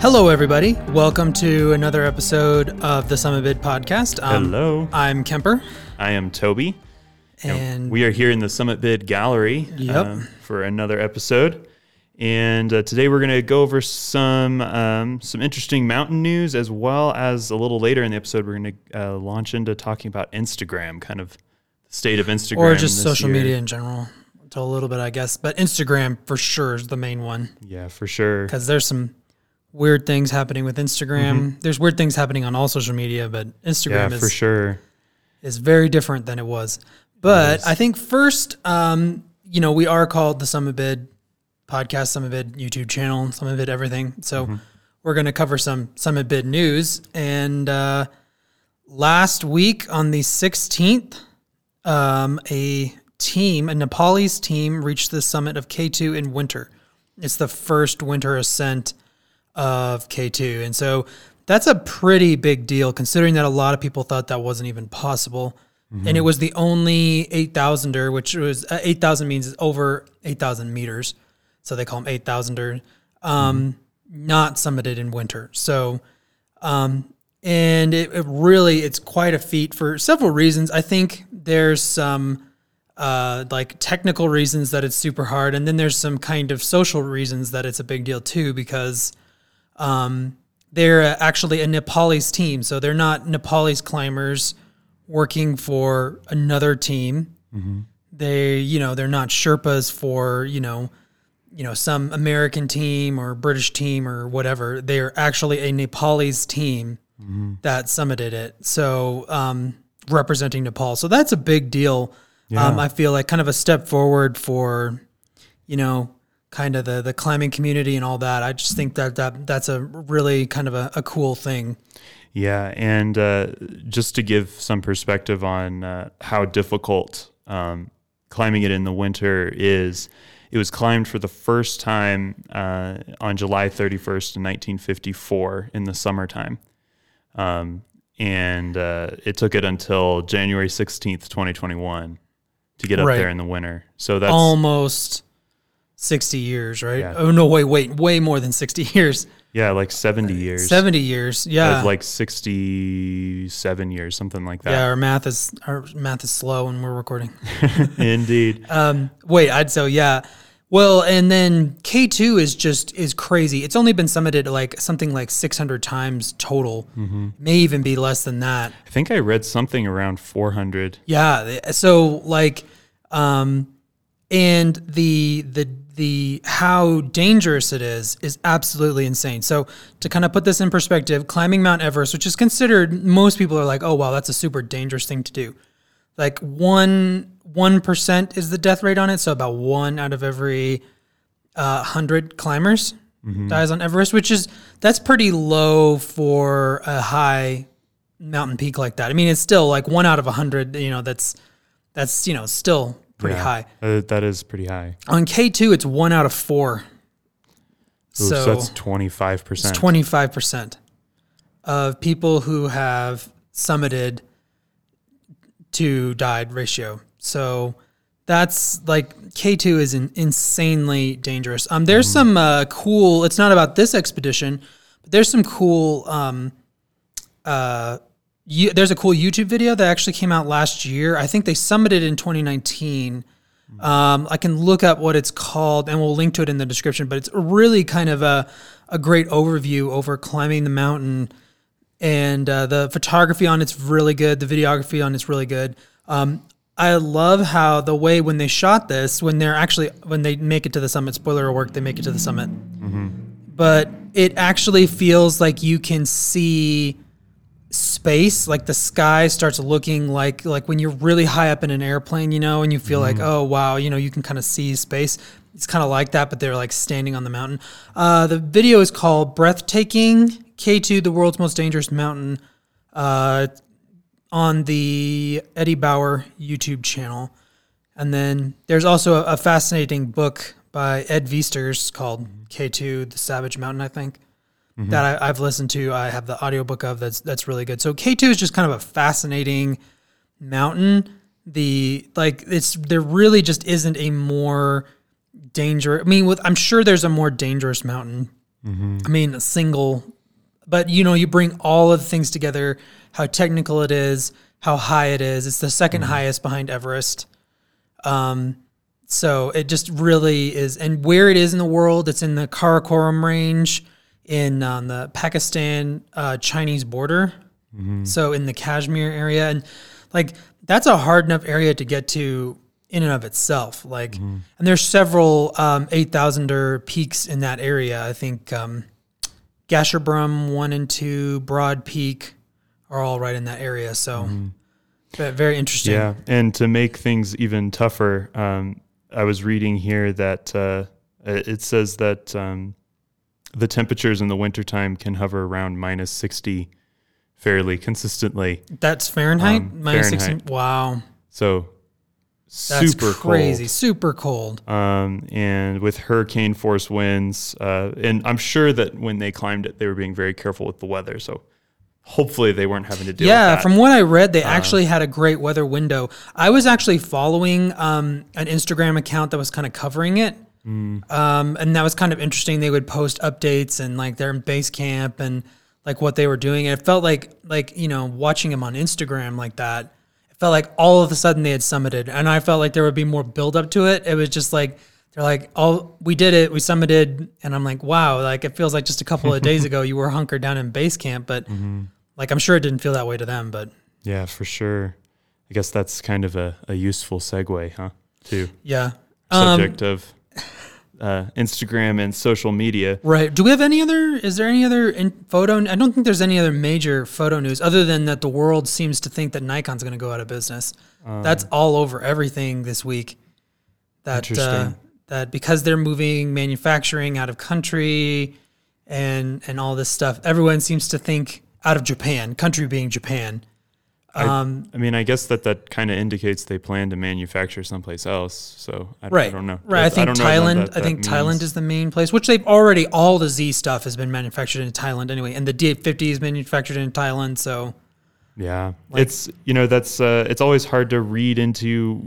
Hello, everybody. Welcome to another episode of the Summit Bid podcast. Um, Hello. I'm Kemper, I am Toby. and We are here in the Summit Bid Gallery Yep. um, for another episode. And uh, today we're going to go over some um, some interesting mountain news, as well as a little later in the episode we're going to uh, launch into talking about Instagram, kind of the state of Instagram, or just social year. media in general. To a little bit, I guess, but Instagram for sure is the main one Yeah, for sure. because there's some weird things happening with Instagram. There's weird things happening on all social media, but Mm-hmm. Yeah, Instagram for is sure. is very different than it was. But I think first, um, you know, we are called the Summit Bid podcast, Summit Bid YouTube channel, Summit Bid everything. So Mm-hmm. we're going to cover some Summit Bid news. And uh, last week on the 16th, um, a team, a Nepalese team, reached the summit of K2 in winter. It's the first winter ascent of K2. And so that's a pretty big deal considering that a lot of people thought that wasn't even possible. And it was the only 8,000er, which was uh, 8,000 means over 8,000 meters. So they call them 8,000er, um, not summited in winter. So, um, and it, it really, it's quite a feat for several reasons. I think there's some, uh, like technical reasons that it's super hard. And then there's some kind of social reasons that it's a big deal too, because um, they're actually a Nepalese team. So they're not Nepalese climbers working for another team. They, you know, they're not Sherpas for, you know, you know, some American team or British team or whatever. They are actually a Nepalese team that summited it. So, um, representing Nepal. So that's a big deal. Um, I feel like kind of a step forward for, you know, kind of the, the climbing community and all that. I just think that, that that's a really kind of a, a cool thing. Yeah, and uh, just to give some perspective on uh, how difficult um, climbing it in the winter is, it was climbed for the first time uh, on July 31st, 1954, in the summertime. Um, and uh, it took it until January 16th, 2021 to get up Right. there in the winter. So that's Almost 60 years, right? Yeah. Oh, no, wait, wait, way more than 60 years. yeah, like 70 years. 70 years. Yeah. Uh, like 67 years, something like that. yeah, our math is our math is slow when we're recording. Indeed. Um, wait, I'd so yeah. Well, and then K two is just is crazy. It's only been summited like something like six hundred times total. May even be less than that. I think I read something around 400. Yeah. So like, um, and the the the how dangerous it is is absolutely insane. So to kind of put this in perspective, climbing Mount Everest, which is considered most people are like, oh wow, that's a super dangerous thing to do. Like one one percent is the death rate on it. So about one out of every uh, hundred climbers dies on Everest, which is that's pretty low for a high mountain peak like that. I mean, it's still like one out of a hundred. You know, that's that's you know still pretty Yeah. high. Uh, that is pretty high. On K two, it's one out of four. Ooh, so, so that's 25%. twenty five percent of people who have summited to died ratio. So that's like K two is in, insanely dangerous. Um, there's some uh, cool. It's not about this expedition, but there's some cool. Um, uh, you, there's a cool YouTube video that actually came out last year. I think they summited in 2019. Um, I can look up what it's called and we'll link to it in the description, but it's really kind of a, a great overview over climbing the mountain. And uh, the photography on it's really good. The videography on it's really good. Um, I love how the way when they shot this, when they're actually, when they make it to the summit, spoiler alert, they make it to the summit. But it actually feels like you can see space like the sky starts looking like like when you're really high up in an airplane you know and you feel like oh wow you know you can kind of see space. It's kind of like that but they're like standing on the mountain. Uh, the video is called breathtaking k2 the world's most dangerous mountain uh, on the eddie bauer youtube channel. And then there's also a, a fascinating book by ed viesturs called k2 the savage mountain i think Mm-hmm. that I, I've listened to. I have the audiobook of that's that's really good. So K two is just kind of a fascinating mountain. The like it's there really just isn't a more dangerous. I mean, with I'm sure there's a more dangerous mountain mm-hmm. I mean, a single, but you know, you bring all of the things together, how technical it is, how high it is. It's the 2nd mm-hmm. highest behind Everest. Um, so it just really is, and where it is in the world, it's in the Karakoram range in um, the Pakistan uh, Chinese border. So in the Kashmir area, and like that's a hard enough area to get to in and of itself. Like, and there's several um, eight thousander peaks in that area. I think um, Gasherbrum one and two, Broad Peak are all right in that area. So ve- very interesting. Yeah, and to make things even tougher, um, I was reading here that uh, it it says that um, the temperatures in the wintertime can hover around minus 60 fairly consistently. That's Fahrenheit. Um, Minus Fahrenheit. 16. Wow, So that's super crazy. cold. Super cold. Um, and with hurricane force winds, uh, and I'm sure that when they climbed it, they were being very careful with the weather. So hopefully they weren't having to deal Yeah, with that. from what I read, they actually had a great weather window. I was actually following um, an Instagram account that was kind of covering it. Mm. Um, and that was kind of interesting. They would post updates and like their base camp and like what they were doing. And it felt like, like, you know, watching them on Instagram like that, it felt like all of a sudden they had summited. And I felt like there would be more build up to it. It was just like, they're like, oh, we did it. We summited. And I'm like, wow, like it feels like just a couple of days ago you were hunkered down in base camp. But Mm-hmm. like, I'm sure it didn't feel that way to them. But yeah, for sure. I guess that's kind of a, a useful segue, huh? To yeah. Um, subject of uh, Instagram and social media. Right. Do we have any other? Is there any other in photo? I don't think there's any other major photo news other than that the world seems to think that Nikon's going to go out of business. That's all over everything this week. That uh, that because they're moving manufacturing out of country and and all this stuff, everyone seems to think out of Japan, country being Japan. Um, I mean, I guess that that kind of indicates they plan to manufacture someplace else. So I, Right. I don't know. Right. I think what Thailand. that- I that think Thailand is the main place, which they've already all the Z stuff has been manufactured in Thailand anyway, and the D850 is manufactured in Thailand. So Yeah, it's you know that's uh, it's always hard to read into.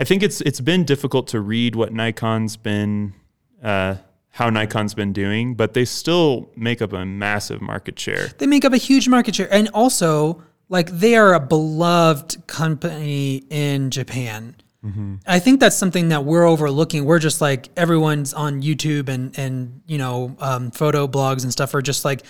I think it's it's been difficult to read what Nikon's been, uh, how Nikon's been doing, but they still make up a massive market share. they make up a huge market share, and also like they are a beloved company in Japan. I think that's something that we're overlooking. We're just like everyone's on YouTube and and you know um, photo blogs and stuff are just like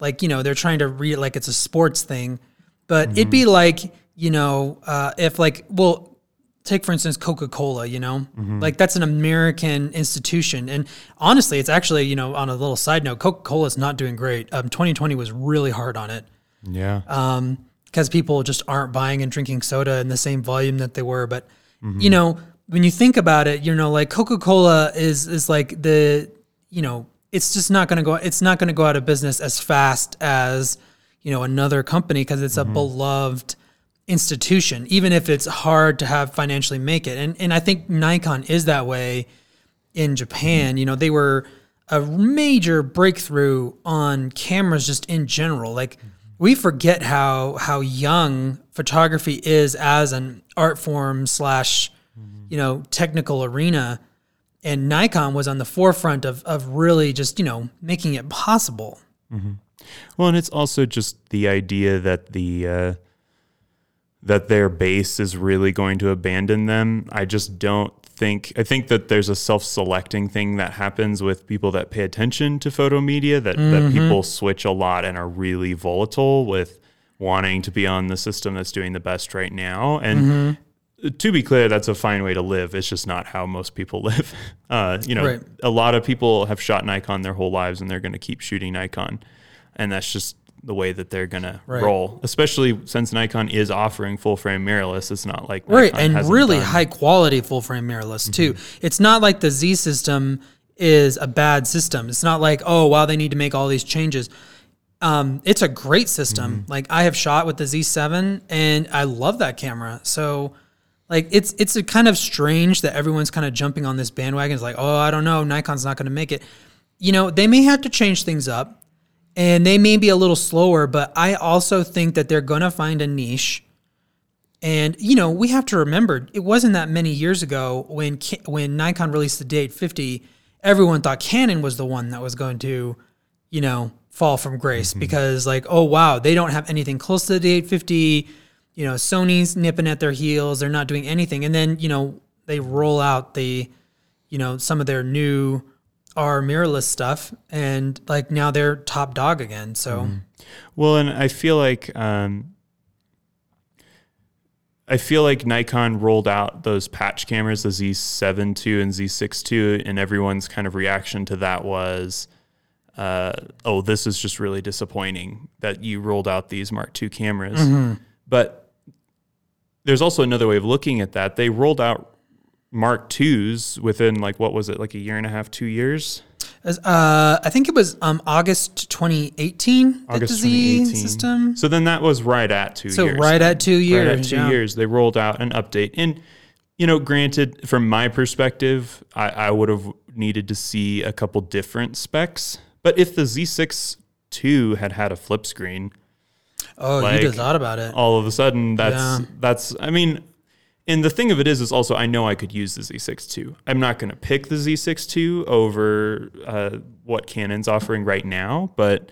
like you know they're trying to read it like it's a sports thing, but it'd be like you know uh, if like well take for instance coca-cola you know? Like that's an american institution. And honestly it's actually you know on a little side note coca-cola is not doing great. Um, 2020 was really hard on it. Yeah, because people just aren't buying and drinking soda in the same volume that they were but mm-hmm. you know when you think about it you know like coca-cola is is like the you know it's just not going to go it's not going to go out of business as fast as you know another company because it's a mm-hmm. beloved institution even if it's hard to have financially make it. And and I think Nikon is that way in Japan. Mm-hmm. You know they were a major breakthrough on cameras just in general. Like we forget how how young photography is as an art form slash you know technical arena. And Nikon was on the forefront of of really just you know making it possible. Well, and it's also just the idea that the uh, that their base is really going to abandon them. I just don't think. I think that there's a self-selecting thing that happens with people that pay attention to photo media. That that people switch a lot and are really volatile with wanting to be on the system that's doing the best right now. And to be clear, that's a fine way to live. It's just not how most people live. Uh, you know, Right. a lot of people have shot Nikon their whole lives, and they're going to keep shooting Nikon, and that's just the way that they're to Right. roll. Especially since Nikon is offering full frame mirrorless. It's not like right Nikon and hasn't really done- high quality full frame mirrorless too. It's not like the z system is a bad system. It's not like oh wow they need to make all these changes. Um, it's a great system. Like i have shot with the z7 and i love that camera. So like it's it's a kind of strange that everyone's kind of jumping on this bandwagon. It's like oh i don't know nikon's not going to make it. You know they may have to change things up and they may be a little slower but i also think that they're going to find a niche and you know, we have to remember it wasn't that many years ago when when Nikon released the D850 everyone thought Canon was the one that was going to, you know, fall from grace mm-hmm. because like, oh wow, they don't have anything close to the D850. You know, Sony's nipping at their heels. They're not doing anything. And then, you know, they roll out the, you know, some of their new R mirrorless stuff and like now they're top dog again. So Well, and I feel like um, I feel like Nikon rolled out those patch cameras, the Z7 II and Z6 II, and everyone's kind of reaction to that was, uh, "Oh, this is just really disappointing that you rolled out these Mark II cameras." But there's also another way of looking at that. They rolled out Mark IIs within like what was it, like a year and a half, two years? Uh, I think it was um, August 2018. August the Z 2018. system. So then that was right at two So years. right at two years. right at two yeah. years, they rolled out an update. And, you know, granted, from my perspective, I, I would have needed to see a couple different specs. But if the Z6 II had had a flip screen, Oh, you Like- just thought about it. all of a sudden that's Yeah. that's I mean, and the thing of it is, is also I know I could use the Z6 II. I'm not going to pick the Z6 II over uh, what Canon's offering right now, but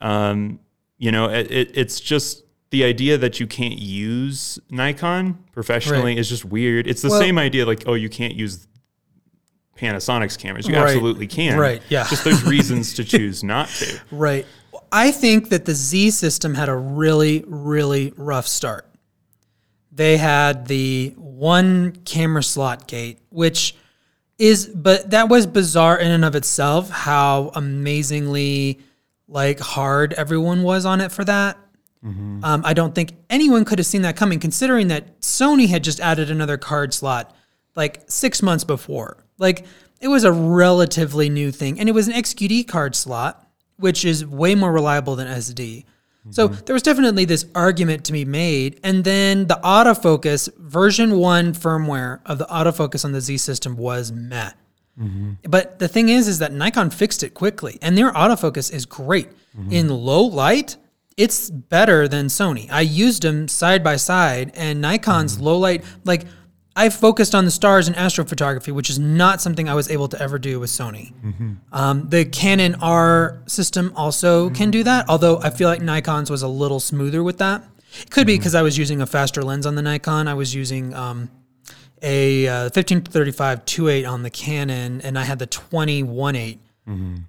um, you know, it, it, it's just the idea that you can't use Nikon professionally Right. is just weird. It's the Well- same idea like, oh, you can't use Panasonic's cameras. You Right. absolutely can. Right, yeah. Just there's reasons to choose not to. Right. I think that the Z system had a really, really rough start. They had the one camera slot gate, which is, but that was bizarre in and of itself, how amazingly like hard everyone was on it for that. Um, I don't think anyone could have seen that coming, considering that Sony had just added another card slot like six months before. Like it was a relatively new thing, and it was an XQD card slot, which is way more reliable than SD. So mm-hmm. there was definitely this argument to be made, and then the autofocus version one firmware of the autofocus on the Z system was meh. Mm-hmm. But the thing is, is that Nikon fixed it quickly, and their autofocus is great mm-hmm. in low light. It's better than Sony. I used them side by side, and Nikon's low light, like I focused on the stars in astrophotography, which is not something I was able to ever do with Sony. Um, the Canon R system also can do that, although I feel like Nikon's was a little smoother with that. It could be because I was using a faster lens on the Nikon. I was using um, a uh, 15 to 35 2.8 on the Canon, and I had the 20 1.8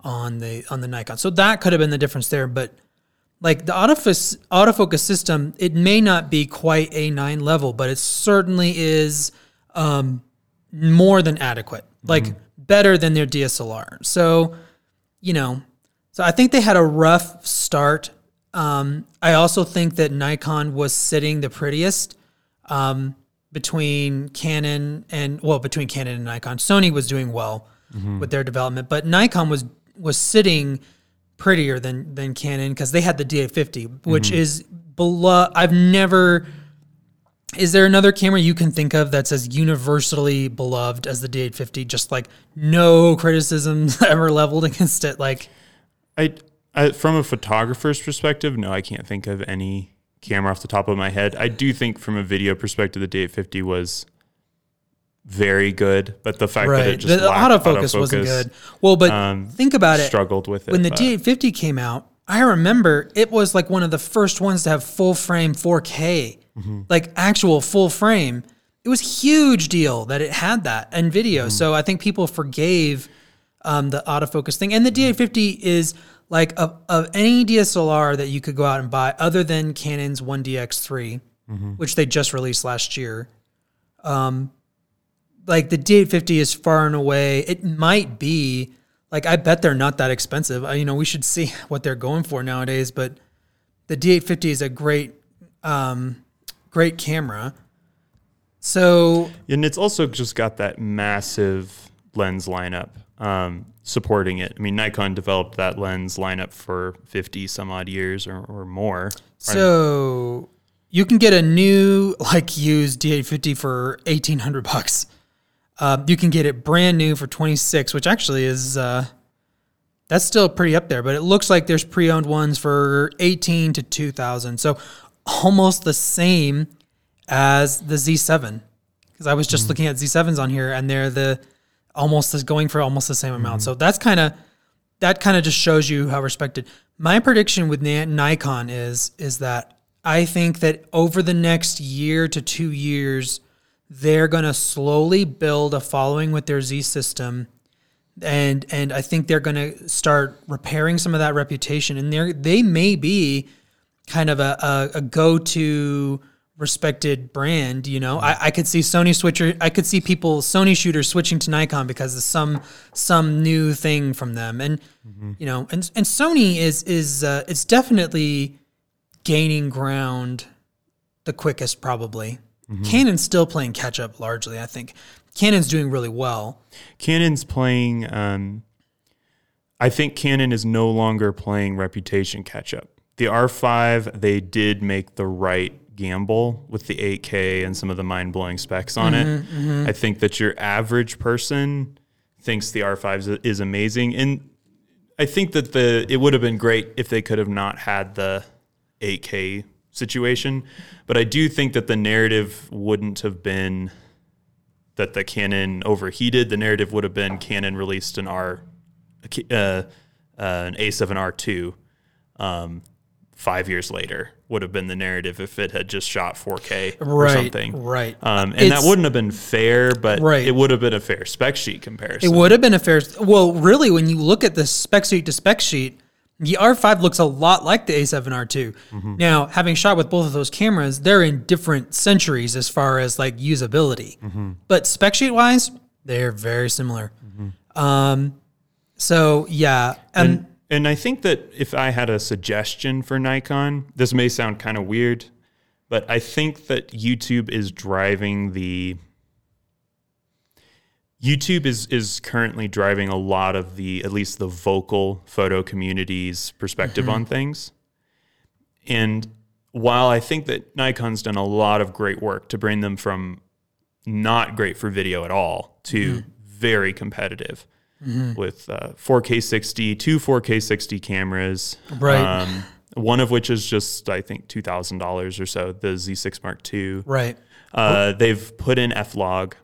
on the on the Nikon. So that could have been the difference there. But like the autofocus autofocus system, it may not be quite A9 level, but it certainly is um, more than adequate. Like better than their DSLR. So you know, so I think they had a rough start. Um, I also think that Nikon was sitting the prettiest um, between Canon and well, between Canon and Nikon. Sony was doing well with their development, but Nikon was was sitting prettier than than Canon because they had the D850, which mm-hmm. is below. I've never. Is there another camera you can think of that's as universally beloved as the D850? Just like no criticisms ever leveled against it. Like I, I from a photographer's perspective, no, I can't think of any camera off the top of my head. I do think from a video perspective, the D850 was very good, but the fact that it just the lacked autofocus, wasn't good. Well, but um, think about it. struggled with it. when the D850 came out, I remember it was like one of the first ones to have full frame 4K, Mm-hmm. like actual full frame. It was a huge deal that it had that and video. Mm-hmm. So I think people forgave um, the autofocus thing. And the D850 is like of, of any DSLR that you could go out and buy, other than Canon's 1DX3, Mm-hmm. which they just released last year. Um, like the D850 is far and away. It might be like I bet they're not that expensive. I, you know, we should see what they're going for nowadays. But the D850 is a great, um, great camera. So and it's also just got that massive lens lineup um, supporting it. I mean, Nikon developed that lens lineup for 50 some odd years or, or more. so you can get a new like used D850 for eighteen hundred bucks. Uh, you can get it brand new for twenty six, which actually is uh, that's still pretty up there. But it looks like there's pre owned ones for eighteen to two thousand, so almost the same as the Z7. Because I was just looking at Z7s on here, and they're the almost as going for almost the same amount. So that's kind of that kind of just shows you how respected. My prediction with Nikon is is that I think that over the next year to two years, they're going to slowly build a following with their Z system, and and I think they're going to start repairing some of that reputation, and they they may be kind of a, a, a go to respected brand. You know, I, I could see Sony switcher. I could see people Sony shooters switching to Nikon because of some some new thing from them, and you know, and and Sony is is uh, it's definitely gaining ground the quickest probably. Mm-hmm. Canon's still playing catch up largely. I think Canon's doing really well. Canon's playing. Um, I think Canon is no longer playing reputation catch up. The R5, they did make the right gamble with the 8K and some of the mind blowing specs on it. Mm-hmm, mm-hmm. I think that your average person thinks the R5 is, is amazing, and I think that the it would have been great if they could have not had the 8K situation. But I do think that the narrative wouldn't have been that the Canon overheated. The narrative would have been Canon released an R, uh, uh, an A7R2, um, five years later. Would have been the narrative if it had just shot 4K or something. right. Um, and that wouldn't have been fair, but Right. it would have been a fair spec sheet comparison. It would have been a fair. Well, really, when you look at the spec sheet to spec sheet, the R5 looks a lot like the A7R2. Mm-hmm. Now, having shot with both of those cameras, they're in different centuries as far as like usability. Mm-hmm. But spec sheet wise, they're very similar. Mm-hmm. Um, so yeah, And, and I think that if I had a suggestion for Nikon, this may sound kind of weird, but I think that YouTube is driving the YouTube is is currently driving a lot of the at least the vocal photo community's perspective on things. And while I think that Nikon's done a lot of great work to bring them from not great for video at all to very competitive with uh, 4K 60, two 4K 60 cameras. Right. Um, one of which is just, I think, $2,000 or so, the Z6 Mark II. right. Uh, they've put in F-Log.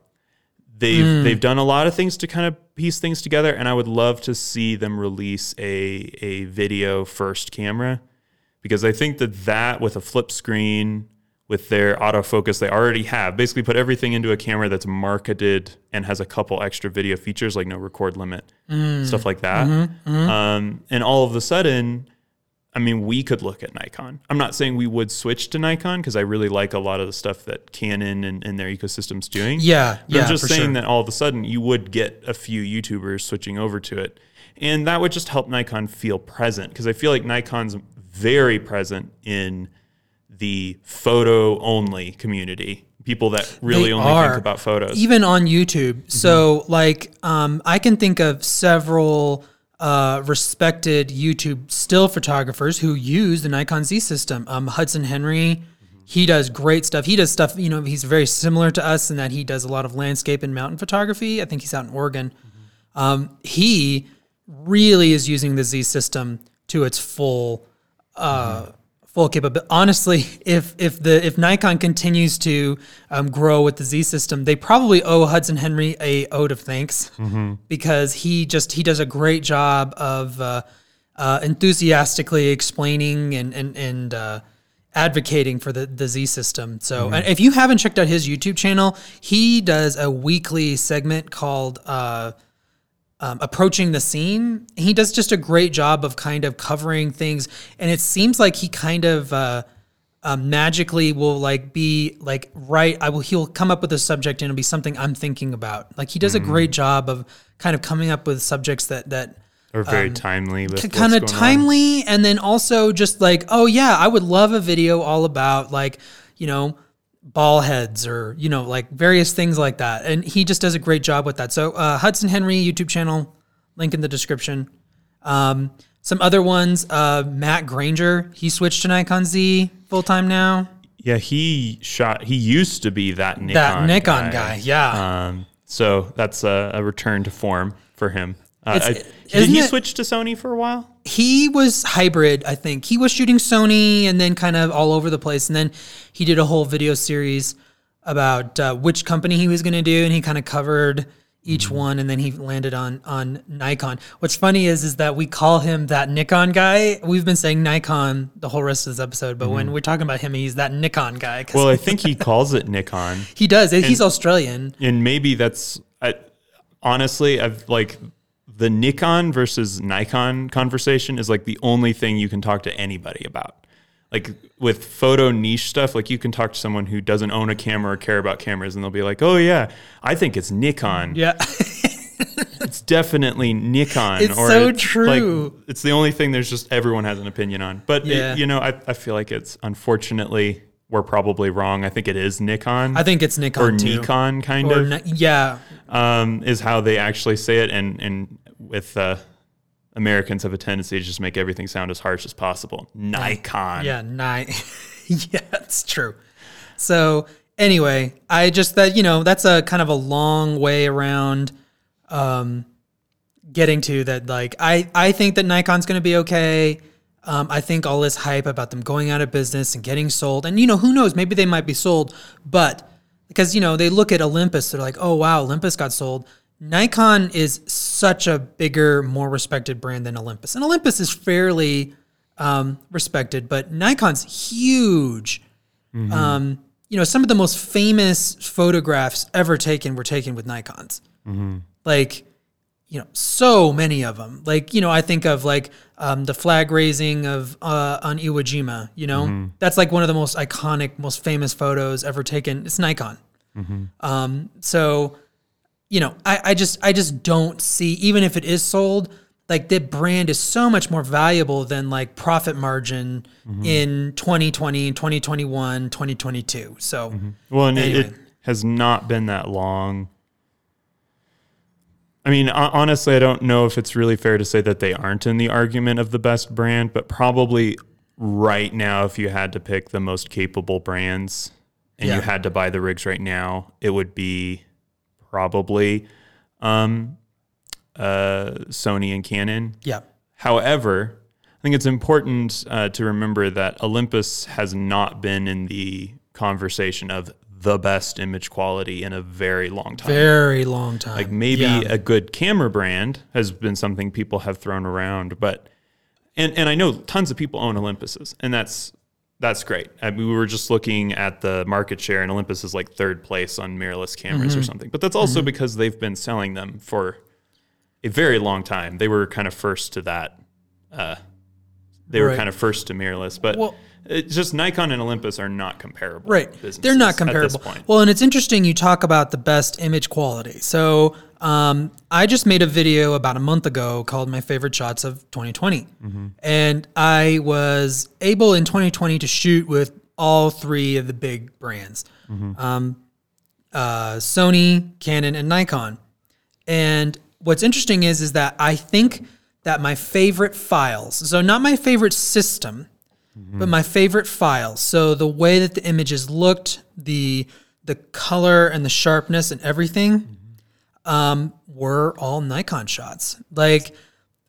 They've mm. they've done a lot of things to kind of piece things together, and I would love to see them release a a video first camera because I think that that with a flip screen with their autofocus they already have basically put everything into a camera that's marketed and has a couple extra video features like no record limit mm. stuff like that. Mm-hmm. Mm-hmm. Um, and all of a sudden I mean, we could look at Nikon. I'm not saying we would switch to Nikon because I really like a lot of the stuff that Canon and, and their ecosystem's doing. Yeah, But yeah, I'm just saying sure. that all of a sudden you would get a few YouTubers switching over to it. And that would just help Nikon feel present because I feel like Nikon's very present in the photo only community. People that really They only are. think about photos. even on YouTube. So like um, I can think of several uh, respected YouTube still photographers who use the Nikon Z system. Um, Hudson Henry, he does great stuff. He does stuff, you know, he's very similar to us in that he does a lot of landscape and mountain photography. I think he's out in Oregon. Um, he really is using the Z system to its full uh, full capability. Honestly, if if the if Nikon continues to um, grow with the Z system, they probably owe Hudson Henry a ode of thanks because he just he does a great job of uh, uh, enthusiastically explaining and and and. Uh, advocating for the, the Z system. So and if you haven't checked out his YouTube channel, he does a weekly segment called uh, um, approaching the scene. He does just a great job of kind of covering things, and it seems like he kind of uh, um, magically will like be like right. I will. He'll come up with a subject, and it'll be something I'm thinking about. Like he does a great job of kind of coming up with subjects that that or very timely with kind of going on. timely and then also just like oh yeah i would love a video all about like you know ball heads or you know like various things like that and he just does a great job with that so uh, hudson henry youtube channel link in the description um, some other ones uh, matt granger he switched to nikon z full-time now Yeah, he shot. He used to be that Nikon. that nikon guy, yeah Um, so that's a, a return to form for him. Uh, I- did isn't he it- switch to Sony for a while? he was hybrid i think he was shooting sony and then kind of all over the place and then he did a whole video series about uh, which company he was going to do and he kind of covered each one, and then he landed on on Nikon. What's funny is is that we call him that Nikon guy. We've been saying Nikon the whole rest of this episode, but when we're talking about him, he's that Nikon guy. Well, I think he calls it Nikon, he does. He's Australian. and maybe that's I, honestly, I've like the Nikon versus Nikon conversation is like the only thing you can talk to anybody about. Like with photo niche stuff, like you can talk to someone who doesn't own a camera or care about cameras, and they'll be like, "Oh yeah, I think it's Nikon. Yeah, It's definitely Nikon." It's so true. Like, it's the only thing. There's just everyone has an opinion on. But it- you know, I, I feel like it's unfortunately we're probably wrong. I think it is Nikon I think it's Nikon or too. Nikon, kind Or of Ni- yeah, um, is how they actually say it, and and with uh, Americans have a tendency to just make everything sound as harsh as possible. Nikon. yeah, nine. yeah, it's true. So anyway, I just that you know that's a kind of a long way around um, getting to that. Like I I think that Nikon's going to be okay. Um, I think all this hype about them going out of business and getting sold, and you know who knows, maybe they might be sold, but because you know they look at Olympus, they're like, oh wow, Olympus got sold. Nikon is such a bigger, more respected brand than Olympus, and Olympus is fairly um, respected, but Nikon's huge. Um, you know, some of the most famous photographs ever taken were taken with Nikons. Like, you know, so many of them. Like, you know, I think of like um, the flag raising of uh, on Iwo Jima. You know, that's like one of the most iconic, most famous photos ever taken. It's Nikon. Um, so, you know, I, I just I just don't see even if it is sold, like the brand is so much more valuable than like profit margin mm-hmm. in 2020, 2021, 2022. So mm-hmm. Well, and it, Anyway. it has not been that long. I mean, honestly, I don't know if it's really fair to say that they aren't in the argument of the best brand, but probably right now, if you had to pick the most capable brands and Yeah. you had to buy the rigs right now, it would be probably um, uh, Sony and Canon. yeah. However, I think it's important uh, to remember that Olympus has not been in the conversation of the best image quality in a very long time. Very long time. like maybe Yeah. a good camera brand has been something people have thrown around, but and and I know tons of people own Olympuses, and that's that's great. I mean, we were just looking at the market share, and Olympus is like third place on mirrorless cameras Mm-hmm. or something. But that's also because they've been selling them for a very long time. They were kind of first to that. Uh, they were kind of first to mirrorless, but Well- it's just Nikon and Olympus are not comparable. Right. They're not comparable. point. Well, and it's interesting you talk about the best image quality. So um, I just made a video about a month ago called My Favorite Shots of 2020. Mm-hmm. And I was able in 2020 to shoot with all three of the big brands Mm-hmm. um, uh, Sony, Canon, and Nikon. And what's interesting is is that I think that my favorite files, so not my favorite system, but my favorite files. So the way that the images looked, the the color and the sharpness and everything, um, were all Nikon shots. Like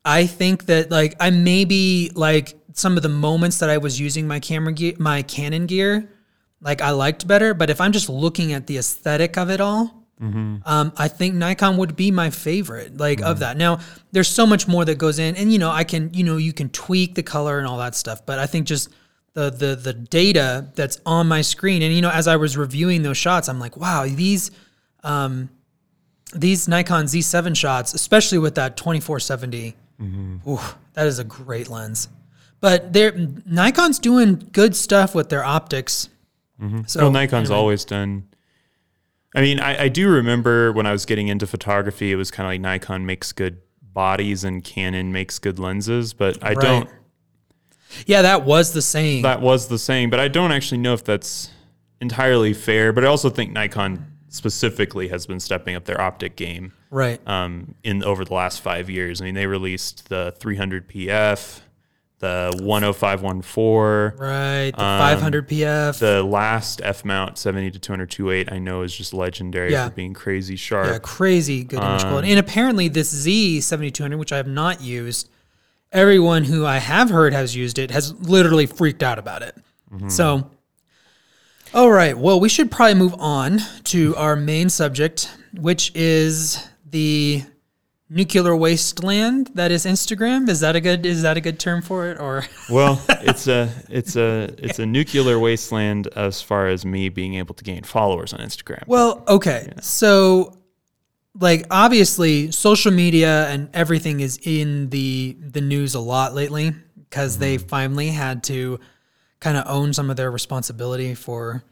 I think that like I maybe like some of the moments that I was using my camera gear, my Canon gear, like I liked better. But if I'm just looking at the aesthetic of it all, um, I think Nikon would be my favorite, like of that. Now, there's so much more that goes in, and you know, I can, you know, you can tweak the color and all that stuff. But I think just the the the data that's on my screen, and you know, as I was reviewing those shots, I'm like, wow, these um, these Nikon Z7 shots, especially with that 2470, mm-hmm. ooh, that is a great lens. But they're Nikon's doing good stuff with their optics. Mm-hmm. So well, Nikon's anyway. always done. I mean, I, I do remember when I was getting into photography, it was kind of like Nikon makes good bodies and Canon makes good lenses, but I Right. don't. Yeah, that was the saying. That was the saying, but I don't actually know if that's entirely fair. But I also think Nikon specifically has been stepping up their optic game right. um, in over the last five years. I mean, they released the 300 PF, the 10514. Right. The 500 PF. Um, The last F mount 70 to 200 I know is just legendary Yeah. for being crazy sharp. yeah, crazy good image Um, quality. And apparently, this Z7200, which I have not used, everyone who I have heard has used it has literally freaked out about it. Mm-hmm. So, all right. Well, we should probably move on to our main subject, which is the nuclear wasteland that is Instagram. Is that a good is that a good term for it or Well, it's a it's a it's a nuclear wasteland as far as me being able to gain followers on Instagram. Well, okay. So like obviously social media and everything is in the the news a lot lately because they mm-hmm. finally had to kind of own some of their responsibility for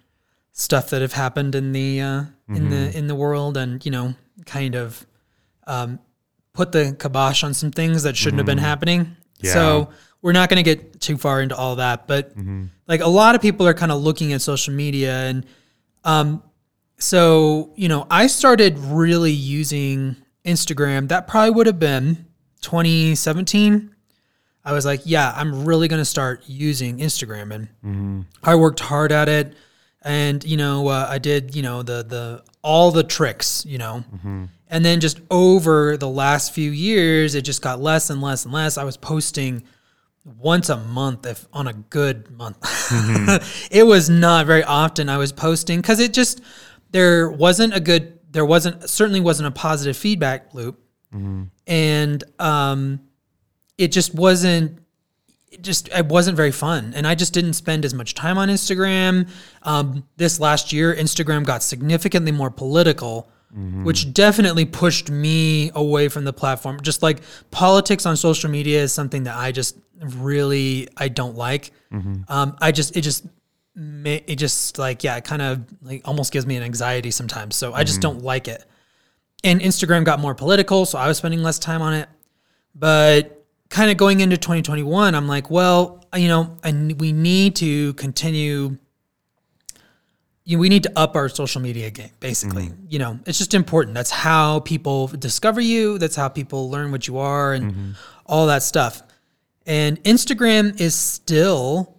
stuff that have happened in the uh, in the in the world and you know kind of um, put the kibosh on some things that shouldn't have been happening. So we're not going to get too far into all that, but like a lot of people are kind of looking at social media and um, so you know I started really using Instagram. That probably would have been 2017. I was like, yeah, I'm really going to start using Instagram, and I worked hard at it, and you know, uh, I did, you know, the the all the tricks, you know, and then just over the last few years, it just got less and less and less. I was posting once a month, if on a good month. it was not very often I was posting because it just there wasn't a good, there wasn't certainly wasn't a positive feedback loop, and um, it just wasn't it just it wasn't very fun. And i just didn't spend as much time on instagram. Um, this last year instagram got significantly more political which definitely pushed me away from the platform. Just like politics on social media is something that i just really i don't like. Um, i just it just it just like yeah it kind of like almost gives me an anxiety sometimes. So i just don't like it. And instagram got more political so i was spending less time on it. But kind of going into 2021 i'm like well you know and we need to continue you know, we need to up our social media game basically. Mm-hmm. You know it's just important. That's how people discover you that's how people learn what you are and mm-hmm. all that stuff. And instagram is still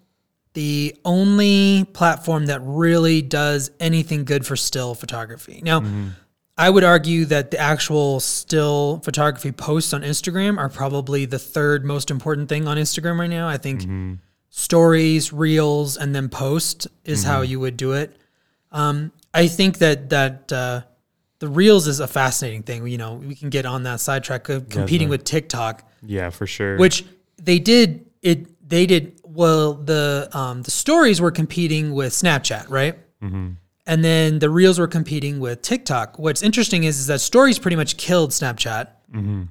the only platform that really does anything good for still photography. Now mm-hmm. I would argue that the actual still photography posts on Instagram are probably the third most important thing on Instagram right now. I think stories, reels, and then post is how you would do it. Um, I think that that uh, the reels is a fascinating thing. You know, we can get on that sidetrack of competing with TikTok yeah, for sure. which they did it they did well the um the stories were competing with snapchat right and then the reels were competing with tiktok what's interesting is, is that stories pretty much killed snapchat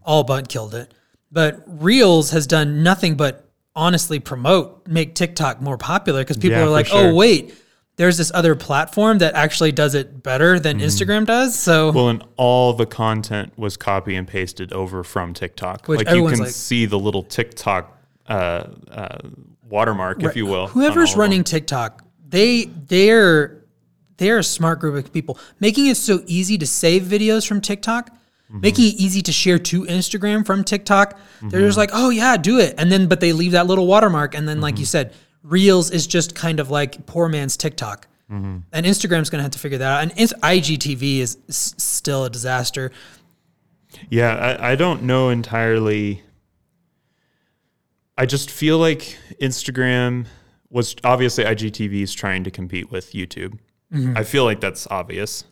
all but killed it but reels has done nothing but honestly promote make tiktok more popular because people Yeah, are like sure. oh wait there's this other platform that actually does it better than instagram does so Well, and all the content was copy and pasted over from TikTok. Which like you can like- see the little TikTok uh, uh, watermark, if you will. whoever's running. TikTok, they they're they're a smart group of people, making it so easy to save videos from TikTok, Mm-hmm. making it easy to share to Instagram from TikTok. They're Mm-hmm. just like, oh yeah, do it, and then but they leave that little watermark, and then like you said, Reels is just kind of like poor man's TikTok. And Instagram's gonna have to figure that out. And IGTV is s- still a disaster. Yeah, I, I don't know entirely. I just feel like Instagram was obviously IGTV is trying to compete with YouTube. Mm-hmm. I feel like that's obvious.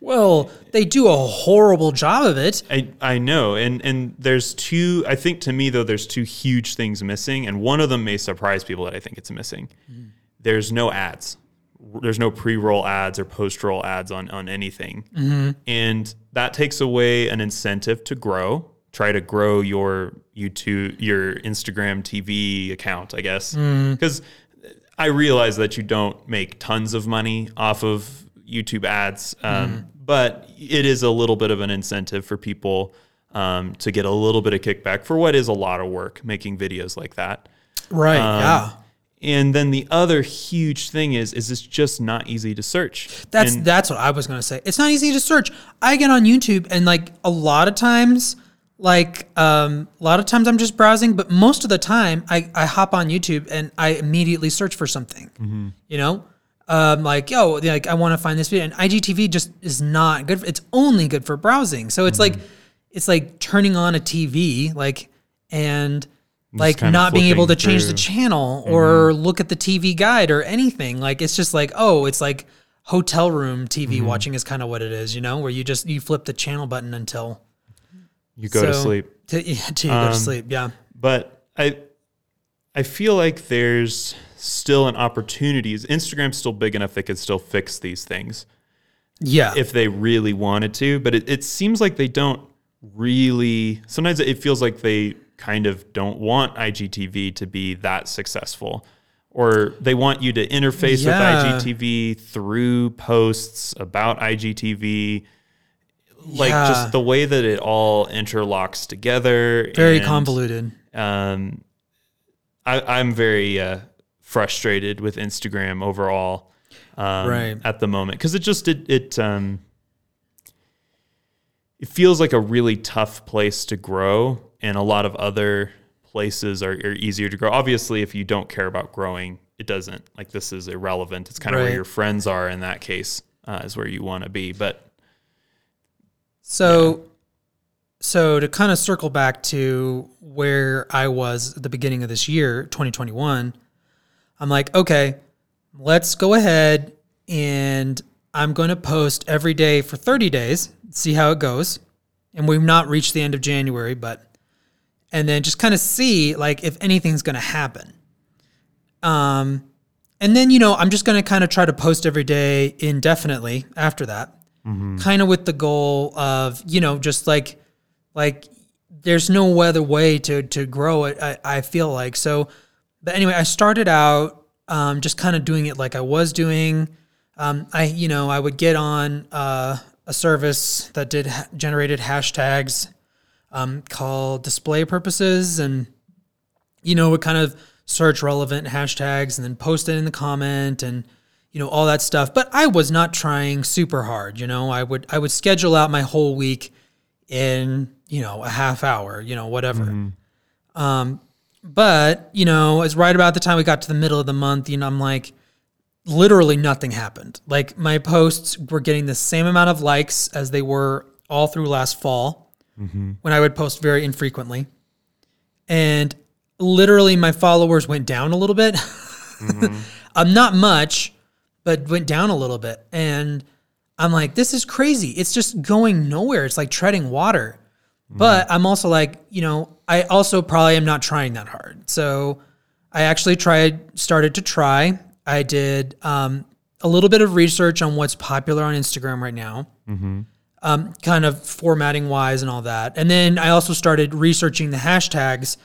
Well, they do a horrible job of it. I, I know, and and there's two. I think to me though, there's two huge things missing, and one of them may surprise people that I think it's missing. Mm-hmm. There's no ads. There's no pre-roll ads or post-roll ads on on anything, mm-hmm. and that takes away an incentive to grow. Try to grow your YouTube, your Instagram TV account, I guess, mm-hmm. because I realize that you don't make tons of money off of YouTube ads, um, but it is a little bit of an incentive for people um, to get a little bit of kickback for what is a lot of work making videos like that. Right. Um, yeah. And then the other huge thing is, is it's just not easy to search. That's And- that's what I was gonna say. It's not easy to search. I get on YouTube and like a lot of times, like um, a lot of times I'm just browsing, but most of the time I, I hop on YouTube and I immediately search for something. Mm-hmm. You know, um, like yo, like I want to find this video, and IGTV just is not good. For, it's only good for browsing. So it's Mm-hmm. like it's like turning on a TV, like and. Like not being able to change the channel or look at the TV guide or anything. Like it's just like, oh, it's like hotel room TV watching is kind of what it is, you know, where you just you flip the channel button until You go to sleep. To, yeah, you go Um, to sleep. Yeah. but I I feel like there's still an opportunity. Instagram's still big enough they could still fix these things Yeah. if they really wanted to. But it, it seems like they don't really. Sometimes it feels like they kind of don't want IGTV to be that successful. Or they want you to interface Yeah. with IGTV through posts about IGTV. Like Yeah. just the way that it all interlocks together. Very and- convoluted. um, I, I'm very uh, frustrated with Instagram overall um, Right. at the moment because it just it it um, it feels like a really tough place to grow, and a lot of other places are, are easier to grow. Obviously, if you don't care about growing, it doesn't. Like this is irrelevant. It's kind of Right. where your friends are in that case uh, is where you want to be. But So, so to kind of circle back to where I was at the beginning of this year, 2021, I'm like, okay, let's go ahead and I'm going to post every day for 30 days, see how it goes. And we've not reached the end of January, but, and then just kind of see like if anything's going to happen. Um, and then, you know, I'm just going to kind of try to post every day indefinitely after that kind of with the goal of you know just like like there's no other way to to grow it i, I feel like. So but anyway i started out um, just kind of doing it like i was doing. Um, i you know i would get on uh, a service that did ha- generated hashtags um, called display purposes and you know would kind of search relevant hashtags and then post it in the comment and you know all that stuff. But i was not trying super hard you know. I would i would schedule out my whole week in you know a half hour you know whatever. Um but you know it's right about the time we got to the middle of the month you know i'm like literally nothing happened. Like my posts were getting the same amount of likes as they were all through last fall when i would post very infrequently. And literally my followers went down a little bit. Um not much but went down a little bit. And I'm like, this is crazy. It's just going nowhere. It's like treading water. But I'm also like, you know, I also probably am not trying that hard. So I actually tried, started to try. I did um, a little bit of research on what's popular on Instagram right now, um, kind of formatting wise and all that. And then I also started researching the hashtags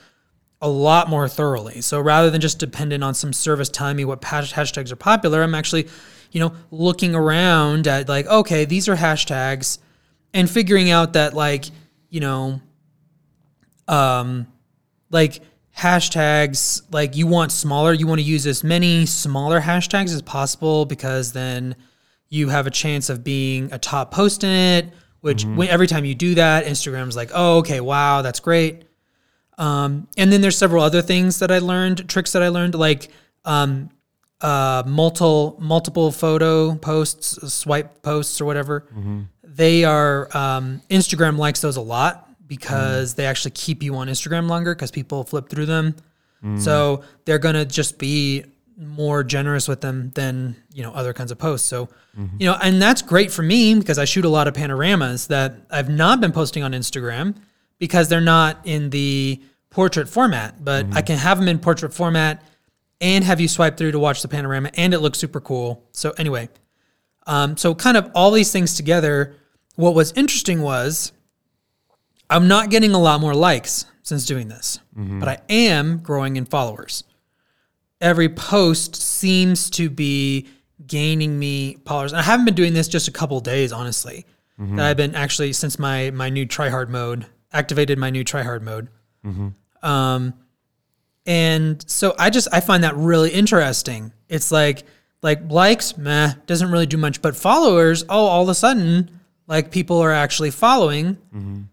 a lot more thoroughly. So rather than just dependent on some service telling me what hashtags are popular, I'm actually, you know, looking around at like, okay, these are hashtags and figuring out that like, you know, um, like hashtags, like you want smaller, you want to use as many smaller hashtags as possible because then you have a chance of being a top post in it, which when, every time you do that, Instagram's like, oh, okay, wow, that's great. Um, and then there's several other things that I learned, tricks that I learned, like um, uh, multiple multiple photo posts, swipe posts, or whatever. They are um, Instagram likes those a lot because they actually keep you on Instagram longer because people flip through them. So they're gonna just be more generous with them than you know other kinds of posts. So you know, and that's great for me because I shoot a lot of panoramas that I've not been posting on Instagram because they're not in the portrait format. But I mm-hmm. can have them in portrait format and have you swipe through to watch the panorama, and it looks super cool. So anyway, um, so kind of all these things together. What was interesting was I'm not getting a lot more likes since doing this, mm-hmm. but I am growing in followers. Every post seems to be gaining me followers. And I haven't been doing this just a couple days, honestly. That mm-hmm. I've been actually since my my new try hard mode activated my new try hard mode. Um, and so I just I find that really interesting. It's like like likes, meh, doesn't really do much, but followers, oh, all of a sudden, like people are actually following.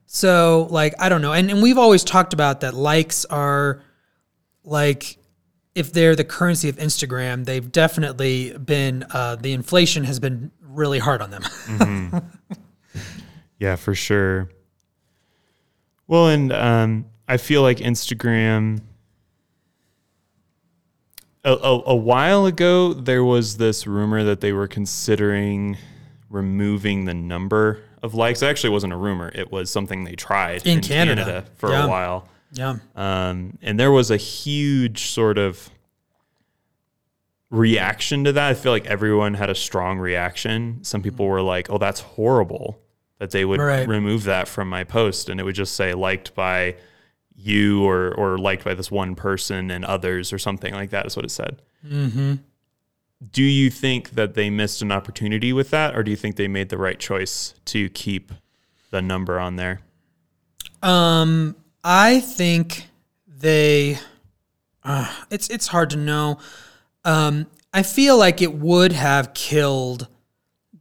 So like I don't know, and and we've always talked about that likes are like if they're the currency of Instagram, they've definitely been uh, the inflation has been really hard on them. Yeah, for sure. Well, and um, I feel like Instagram. A, a, a while ago, there was this rumor that they were considering removing the number of likes. It actually wasn't a rumor; it was something they tried In Canada. for Yeah. a while. Yeah. Um, and there was a huge sort of reaction to that. I feel like everyone had a strong reaction. Some people were like, "Oh, that's horrible," that they would Right. remove that from my post, and it would just say liked by you or or liked by this one person and others or something like that. Is what it said. Mm-hmm. Do you think that they missed an opportunity with that, or do you think they made the right choice to keep the number on there? Um, I think they. Uh, it's it's hard to know. Um, I feel like it would have killed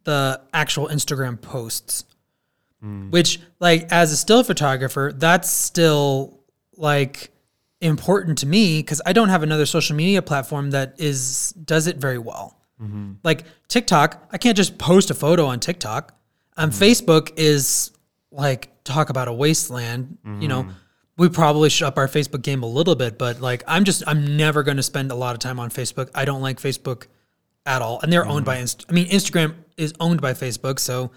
the actual Instagram posts, Mm. which, like, as a still photographer, that's still like important to me because I don't have another social media platform that is does it very well. Mm-hmm. Like TikTok, I can't just post a photo on TikTok. Um, mm. Facebook is like talk about a wasteland. You know, mm-hmm. we probably should up our Facebook game a little bit, but like I'm just I'm never going to spend a lot of time on Facebook. I don't like Facebook at all, and they're mm. owned by Inst- I mean Instagram is owned by Facebook, so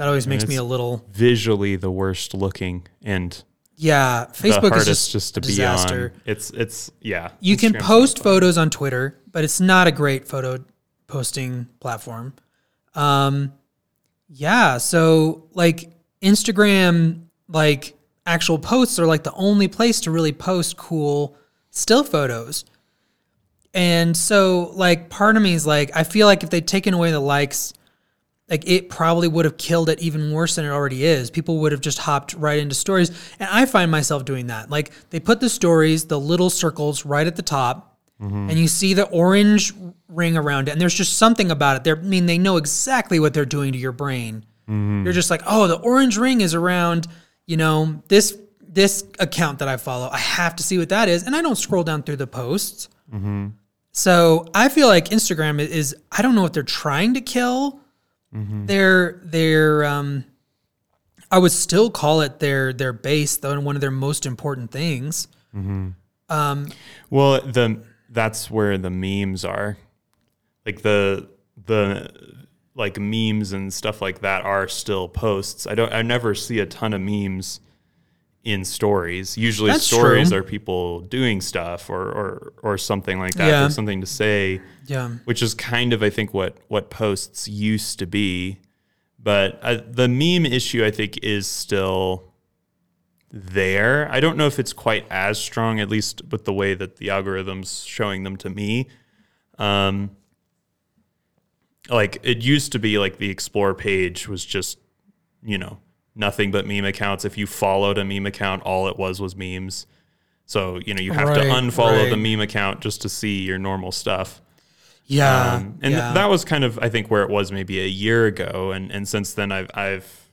that always makes me a little Visually, the worst looking and yeah. Facebook is just, just to a be disaster. on. It's it's yeah. You can post photos on Twitter, but it's not a great photo posting platform. Um, yeah, so like Instagram, like actual posts are like the only place to really post cool still photos. And so, like, part of me is like, I feel like if they'd taken away the likes, like it probably would have killed it even worse than it already is. People would have just hopped right into stories. And I find myself doing that. Like they put the stories, the little circles right at the top, mm-hmm. and you see the orange ring around it. And there's just something about it. They're, I mean, they know exactly what they're doing to your brain. Mm-hmm. You're just like, oh, the orange ring is around, you know, this this account that I follow. I have to see what that is. And I don't scroll down through the posts. Mm-hmm. So I feel like Instagram is I don't know what they're trying to kill. Mm-hmm. They're they're um I would still call it their their base though and one of their most important things. Mm-hmm. Um, well, the that's where the memes are. Like the the like memes and stuff like that are still posts. I don't I never see a ton of memes in stories. Usually That's stories true. are people doing stuff or or or something like that. Yeah. There's something to say. Yeah. which is kind of I think what what posts used to be. But uh, the meme issue I think is still there. I don't know if it's quite as strong, at least with the way that the algorithm's showing them to me. Um, like it used to be like the explore page was just, you know, nothing but meme accounts. If you followed a meme account, all it was was memes. So, you know, you have to Right, unfollow the meme account just to see your normal stuff. Yeah. Um, and th- that was kind of, I think, where it was maybe a year ago. And, and since then, I've, I've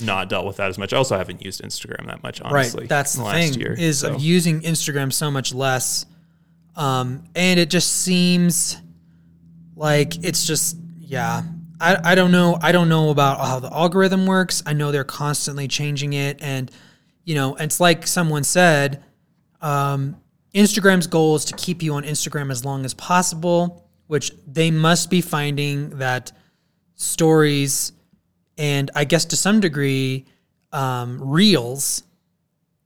not dealt with that as much. Also, I also haven't used Instagram that much, honestly. right. That's the last thing year. is So, of using Instagram so much less. Um, and it just seems like it's just yeah. I, I don't know. I don't know about how the algorithm works. I know they're constantly changing it, and you know, it's like someone said, um, Instagram's goal is to keep you on Instagram as long as possible, which they must be finding that stories and I guess to some degree, um, reels,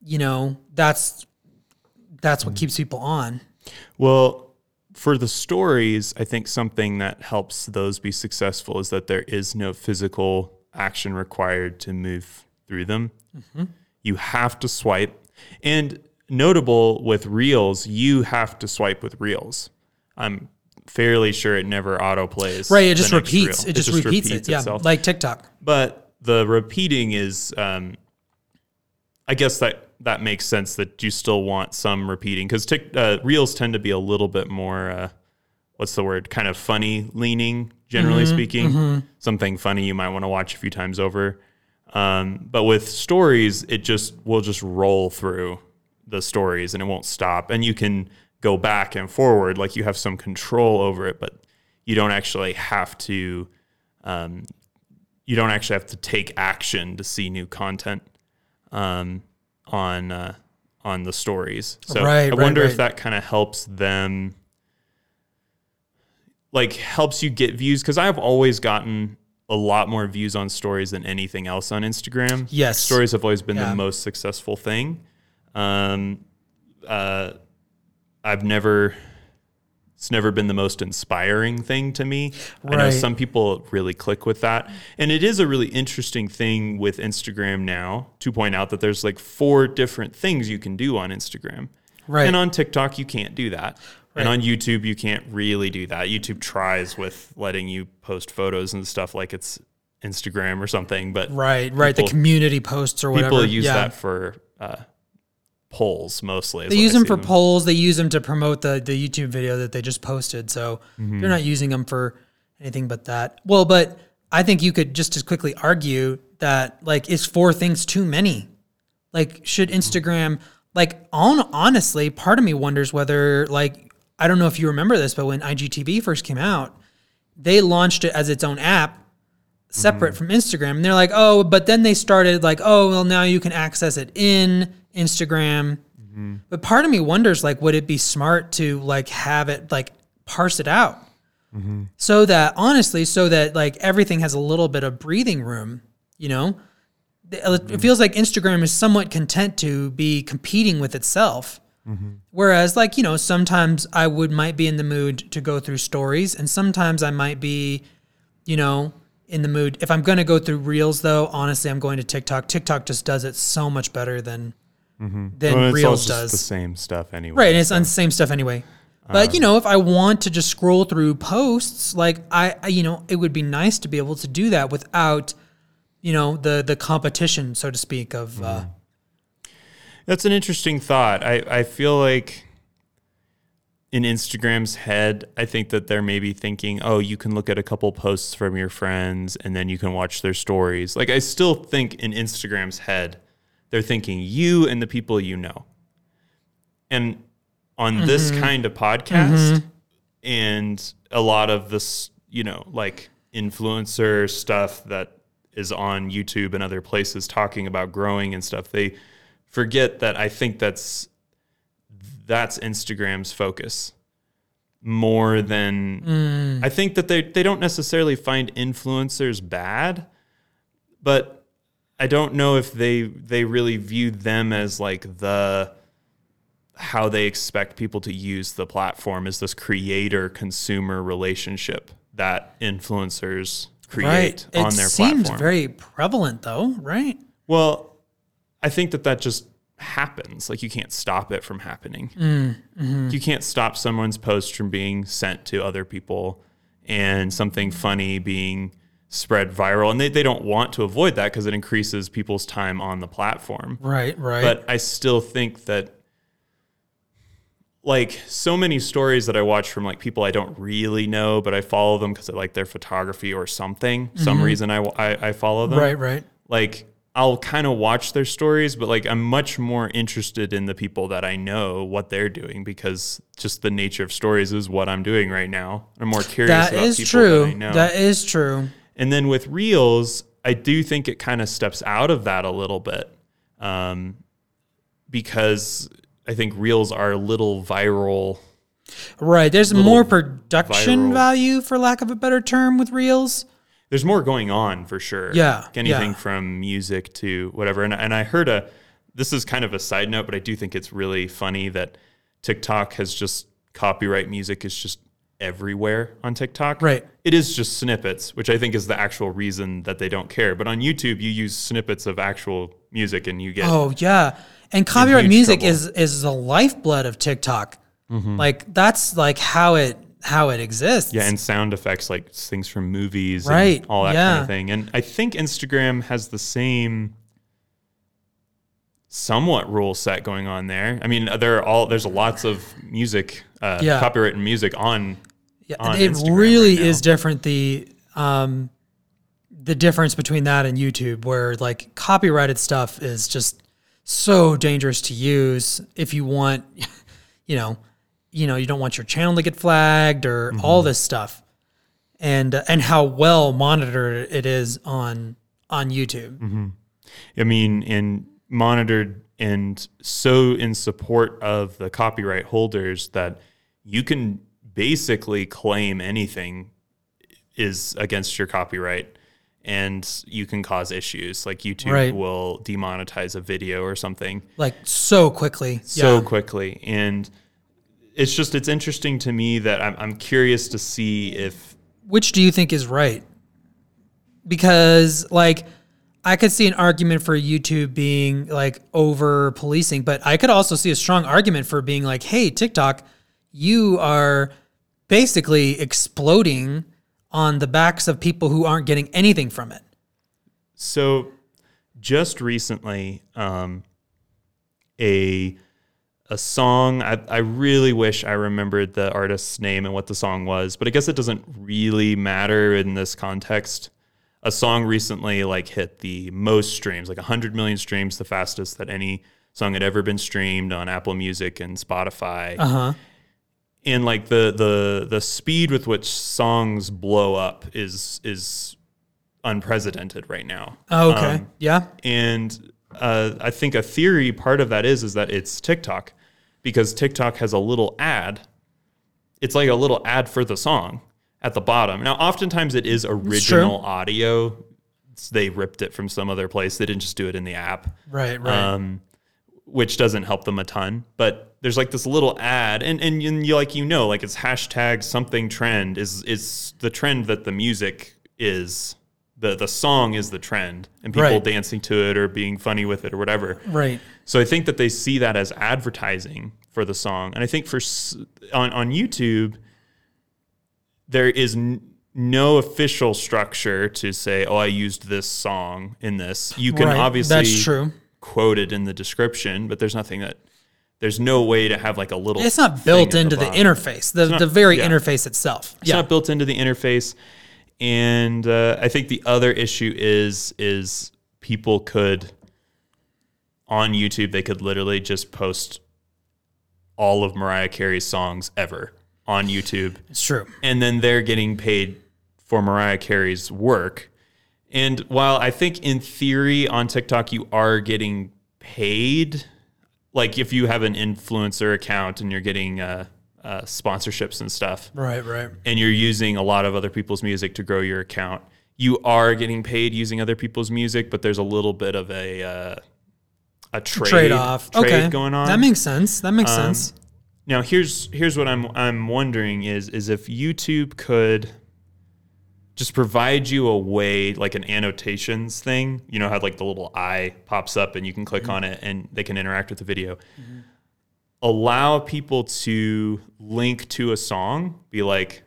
you know, that's that's what keeps people on. well, for the stories, I think something that helps those be successful is that there is no physical action required to move through them. Mm-hmm. You have to swipe. And notable with reels, you have to swipe with reels. I'm fairly sure it never auto plays. Right, it just repeats. reel. It just, repeats, it. Yeah, itself. like TikTok. but the repeating is um, i guess that that makes sense that you still want some repeating because uh, reels tend to be a little bit more uh, what's the word? Kind of funny leaning generally Mm-hmm, speaking. something funny you might want to watch a few times over. Um, but with stories it just will just roll through the stories and it won't stop. And you can go back and forward like you have some control over it but you don't actually have to um, you don't actually have to take action to see new content. Um, on uh, on the stories. So Right, I right, wonder right. if that kind of helps them, like helps you get views because I've always gotten a lot more views on stories than anything else on Instagram. Yes. stories have always been Yeah. the most successful thing. Um, uh, I've never. It's never been the most inspiring thing to me. I know some people really click with that. And it is a really interesting thing with Instagram now to point out that there's like four different things you can do on Instagram. Right. And on TikTok, you can't do that. And on YouTube, you can't really do that. YouTube tries with letting you post photos and stuff like it's Instagram or something, but Right, right. the community posts or whatever. people use yeah. that for uh, polls mostly. They use them for polls. They use them to promote the the YouTube video that they just posted. So Mm-hmm. they're not using them for anything but that. Well, but I think you could just as quickly argue that like is four things too many? Like should Instagram like on honestly, part of me wonders whether like I don't know if you remember this, but when IGTV first came out, they launched it as its own app separate mm-hmm. from Instagram. And they're like, oh, but then they started like, oh, well, now you can access it in Instagram. Mm-hmm. But part of me wonders, like, would it be smart to like have it like parse it out mm-hmm. so that honestly, so that like everything has a little bit of breathing room, you know? Uh, it feels like Instagram is somewhat content to be competing with itself. Whereas, like, you know, sometimes I would might be in the mood to go through stories, and sometimes I might be, you know, in the mood. If I'm going to go through reels, though, honestly, I'm going to TikTok. TikTok just does it so much better than mm-hmm. than Well, reels does. the same stuff anyway. Right, and it's on the same stuff anyway. But you um, know, if I want to just scroll through posts, like I, I, you know, it would be nice to be able to do that without, you know, the the competition, so to speak, of uh, mm-hmm. That's an interesting thought. I, I feel like in Instagram's head, I think that they're maybe thinking, oh, you can look at a couple posts from your friends and then you can watch their stories. Like, I still think in Instagram's head, they're thinking you and the people you know. And on this mm-hmm. kind of podcast mm-hmm. and a lot of this, you know, like influencer stuff that is on YouTube and other places talking about growing and stuff, they forget that I think that's that's Instagram's focus more than mm. I think that they they don't necessarily find influencers bad, but I don't know if they they really view them as like the how they expect people to use the platform is this creator consumer relationship that influencers create right. on it their platform. It seems very prevalent, though, right? Well, I think that that just happens. Like you can't stop it from happening. Mm, You can't stop someone's post from being sent to other people and something funny being spread viral. And they, they don't want to avoid that because it increases people's time on the platform. Right, right. But I still think that like so many stories that I watch from like people I don't really know, but I follow them because I like their photography or something. Some reason I, I, I follow them right, right. like I'll kind of watch their stories, but like I'm much more interested in the people that I know what they're doing because just the nature of stories is what I'm doing right now. I'm more curious That about is true. that. That is true. and then with reels, I do think it kind of steps out of that a little bit, um, because I think reels are a little viral. Right. There's more production viral- value, for lack of a better term, with reels. There's more going on for sure. Yeah, Like anything yeah. from music to whatever. And and I heard a this is kind of a side note, but I do think it's really funny that TikTok has just copyright music is just everywhere on TikTok. Right. It is just snippets, which I think is the actual reason that they don't care. But on YouTube, you use snippets of actual music and you get Oh yeah, and copyright music trouble. is is the lifeblood of TikTok. Mm-hmm. Like that's like how it how it exists. Yeah, and sound effects like things from movies Right, and all that kind of thing. And I think Instagram has the same somewhat rule set going on there. I mean, there are all there's lots of music, uh, Yeah. copyright music on. Yeah, on it Instagram really right is different. The um, the difference between that and YouTube, where like copyrighted stuff is just so dangerous to use if you want, you know, you know, you don't want your channel to get flagged or all Mm-hmm. this stuff, and uh, and how well monitored it is on on YouTube. Mm-hmm. I mean, and monitored and so in support of the copyright holders that you can basically claim anything is against your copyright. and you can cause issues. Like YouTube Right. will demonetize a video or something Like so quickly. so yeah. quickly. And it's just, it's interesting to me that I'm, I'm curious to see if, Which do you think is right? Because like I could see an argument for YouTube being like over policing, but I could also see a strong argument for being like, "Hey, TikTok, you are basically exploding on the backs of people who aren't getting anything from it." So, just recently, um, a a song. I, I really wish I remembered the artist's name and what the song was, but I guess it doesn't really matter in this context. A song recently like hit the most streams, like 100 million streams, the fastest that any song had ever been streamed on Apple Music and Spotify. Uh-huh. And like the the the speed with which songs blow up is is unprecedented right now. Oh, okay. Um, yeah. and uh, I think a theory part of that is is that it's TikTok because TikTok has a little ad. It's like a little ad for the song at the bottom. Now, oftentimes it is original audio. It's- They ripped it from some other place. They didn't just do it in the app, Right, right. um, which doesn't help them a ton. But there's like this little ad, and and you, you like you know like it's hashtag something trend is is the trend that the music is. The, the song is the trend and people Right. dancing to it or being funny with it or whatever. right. So I think that they see that as advertising for the song. And I think for on on YouTube there is n- no official structure to say, "Oh, I used this song in this." You can right. obviously That's true. quote it in the description, but there's nothing that there's no way to have like a little It's not built into the, bottom. interface, the, not- the very yeah. interface itself. It's yeah. not built into the interface. And uh, I think the other issue is is people could on YouTube they could literally just post all of Mariah Carey's songs ever on YouTube, it's true. and then they're getting paid for Mariah Carey's work. And while I think in theory on TikTok you are getting paid, like if you have an influencer account and you're getting uh, uh, sponsorships and stuff, Right, right. and you're using a lot of other people's music to grow your account, you are getting paid using other people's music, but there's a little bit of a uh, a trade Trade off. trade okay. going on. That makes sense. That makes Um, sense. now here's here's what I'm I'm wondering is is if YouTube could just provide you a way like an annotations thing, you know how like the little eye pops up and you can click Mm-hmm. on it and they can interact with the video. Allow people to link to a song, be like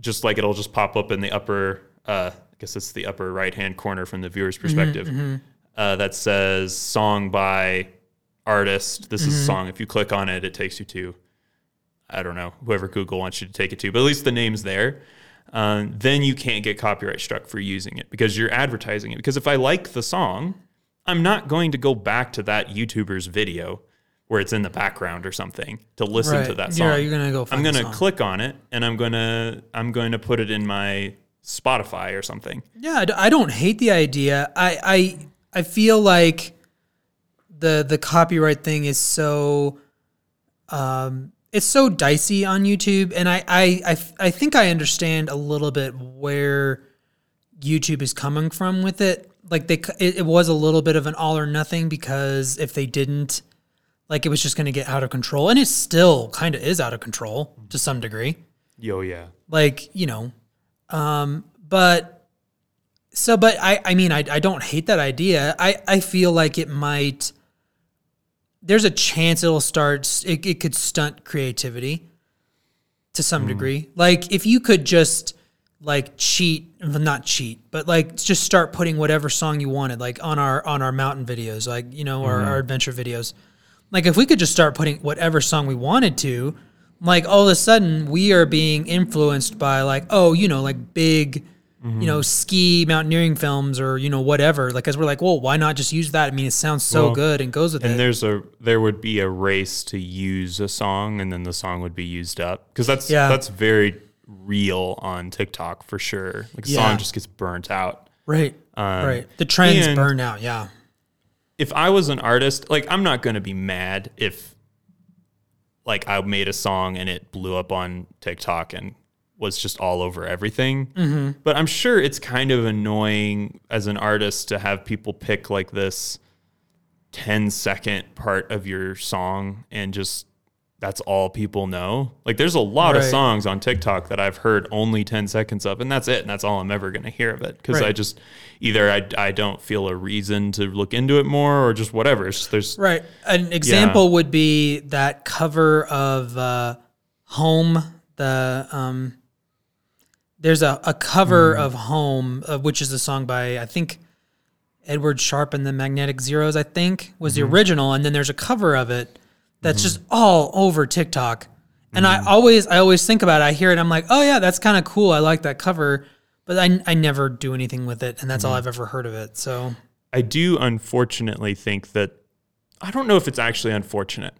just like it'll just pop up in the upper uh I guess it's the upper right hand corner from the viewer's Mm-hmm, perspective. Uh, that says song by artist. This is a song. If you click on it, it takes you to I don't know whoever Google wants you to take it to, but at least the name's there. Um, then you can't get copyright struck for using it because you're advertising it. Because if I like the song, I'm not going to go back to that YouTuber's video where it's in the background or something to listen Right. to that song. Yeah, you're gonna go. I'm gonna click on it and I'm gonna I'm going to put it in my Spotify or something. Yeah, I don't hate the idea. I I I feel like the the copyright thing is so um it's so dicey on YouTube and I I I think I understand a little bit where YouTube is coming from with it. Like they it, it was a little bit of an all or nothing because if they didn't like it was just going to get out of control and it still kind of is out of control to some degree Yo, yeah. like you know um but so but i i mean i, I don't hate that idea. I i feel like it might there's a chance it'll start it, it could stunt creativity to some hmm. degree. Like if you could just like cheat not cheat but like just start putting whatever song you wanted like on our on our mountain videos like you know our, mm-hmm. our adventure videos. Like if we could just start putting whatever song we wanted to like all of a sudden we are being influenced by like oh you know like big you know ski mountaineering films or you know whatever like because we're like well why not just use that i mean it sounds so Well, good and goes with And it And there's a there would be a race to use a song and then the song would be used up because that's Yeah. that's very real on TikTok for sure. Like a Yeah. song just gets burnt out. right Um, right the trends burn out yeah if I was an artist, like I'm not going to be mad if like I made a song and it blew up on TikTok and was just all over everything. But I'm sure it's kind of annoying as an artist to have people pick like this 10 second part of your song and just that's all people know. Like there's a lot of songs on TikTok that I've heard only 10 seconds of and that's it and that's all I'm ever going to hear of it cuz I just either I, I don't feel a reason to look into it more or just whatever. Just, there's Right. An example would be that cover of uh, Home. The um, there's a, a cover hmm. of Home, uh, which is a song by I think Edward Sharpe and the Magnetic Zeros. I think was the mm-hmm. original, and then there's a cover of it that's mm-hmm. just all over TikTok. And I mm-hmm. always I always think about it. I hear it. I'm like, oh yeah, that's kind of cool. I like that cover. But I, I never do anything with it, and that's all I've ever heard of it. So I do unfortunately think that I don't know if it's actually unfortunate.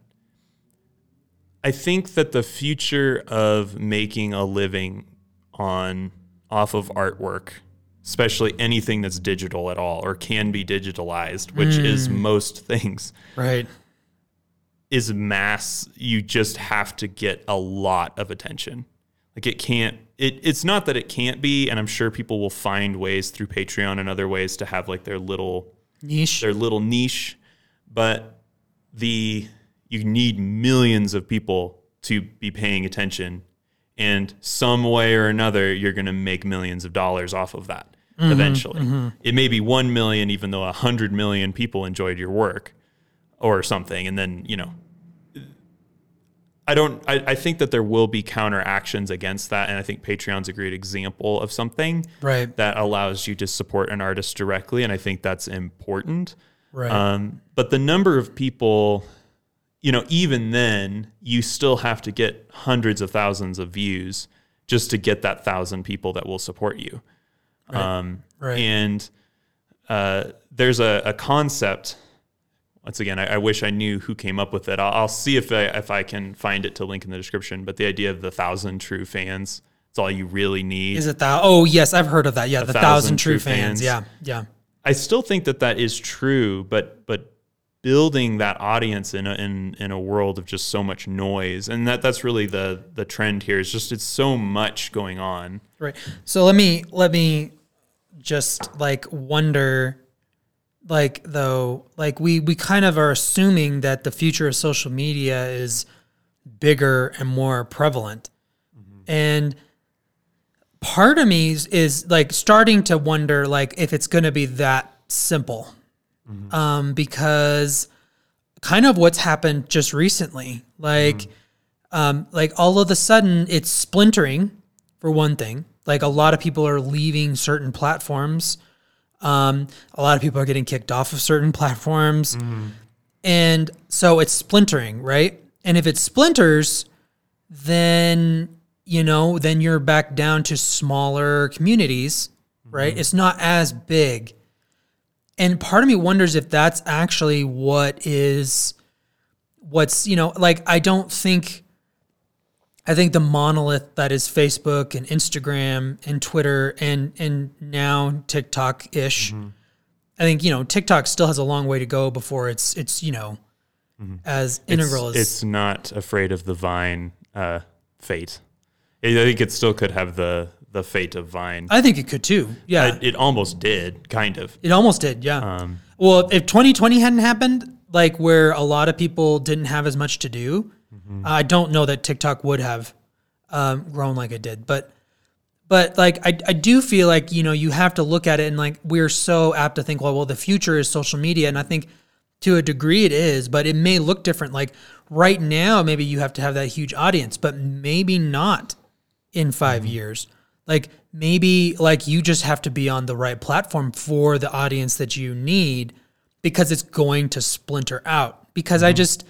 I think that the future of making a living on off of artwork, especially anything that's digital at all or can be digitalized, which is hmm. most things, right, is mass. You just have to get a lot of attention. Like it can't it it's not that it can't be and I'm sure people will find ways through Patreon and other ways to have like their little niche. their little niche, but the you need millions of people to be paying attention, and some way or another, you're going to make millions of dollars off of that eventually. It may be one million, even though a hundred million people enjoyed your work, or something, and then you know. I don't. I, I think that there will be counteractions against that, and I think Patreon's a great example of something Right. that allows you to support an artist directly, and I think that's important. Right. Um, but the number of people, you know, even then, you still have to get hundreds of thousands of views just to get that thousand people that will support you. Um, Right. And uh, there's a, a concept. Once again, I, I wish I knew who came up with it. I'll, I'll see if I, if I can find it to link in the description. But the idea of the thousand true fans, it's all you really need. Is it that? Oh, yes, I've heard of that. Yeah, the thousand thousand true true fans. fans. Yeah, yeah. I still think that that is true, but but building that audience in a, in in a world of just so much noise, and that that's really the the trend here. Is just it's so much going on. Right. So let me let me just like wonder like though like we we kind of are assuming that the future of social media is bigger and more prevalent. Mm-hmm. And part of me is, is like starting to wonder like if it's going to be that simple. Um because kind of what's happened just recently like um like all of a sudden it's splintering for one thing. Like a lot of people are leaving certain platforms. Um, a lot of people are getting kicked off of certain platforms. And so it's splintering, right? And if it splinters, then, you know, then you're back down to smaller communities, right? It's not as big. And part of me wonders if that's actually what is what's, you know, like I don't think I think the monolith that is Facebook and Instagram and Twitter and and now TikTok ish. I think you know TikTok still has a long way to go before it's it's you know as integral it's, as it's not afraid of the Vine uh, fate. I think it still could have the the fate of Vine. I think it could too. Yeah, it, it almost did, kind of. it almost did. Yeah. Um, well, if 2020 hadn't happened, like where a lot of people didn't have as much to do, I don't know that TikTok would have um, grown like it did. But but like I, I do feel like you know you have to look at it and like we're so apt to think well well the future is social media and I think to a degree it is but it may look different like right now maybe you have to have that huge audience but maybe not in 5 years like maybe like you just have to be on the right platform for the audience that you need because it's going to splinter out. Because I mm-hmm. just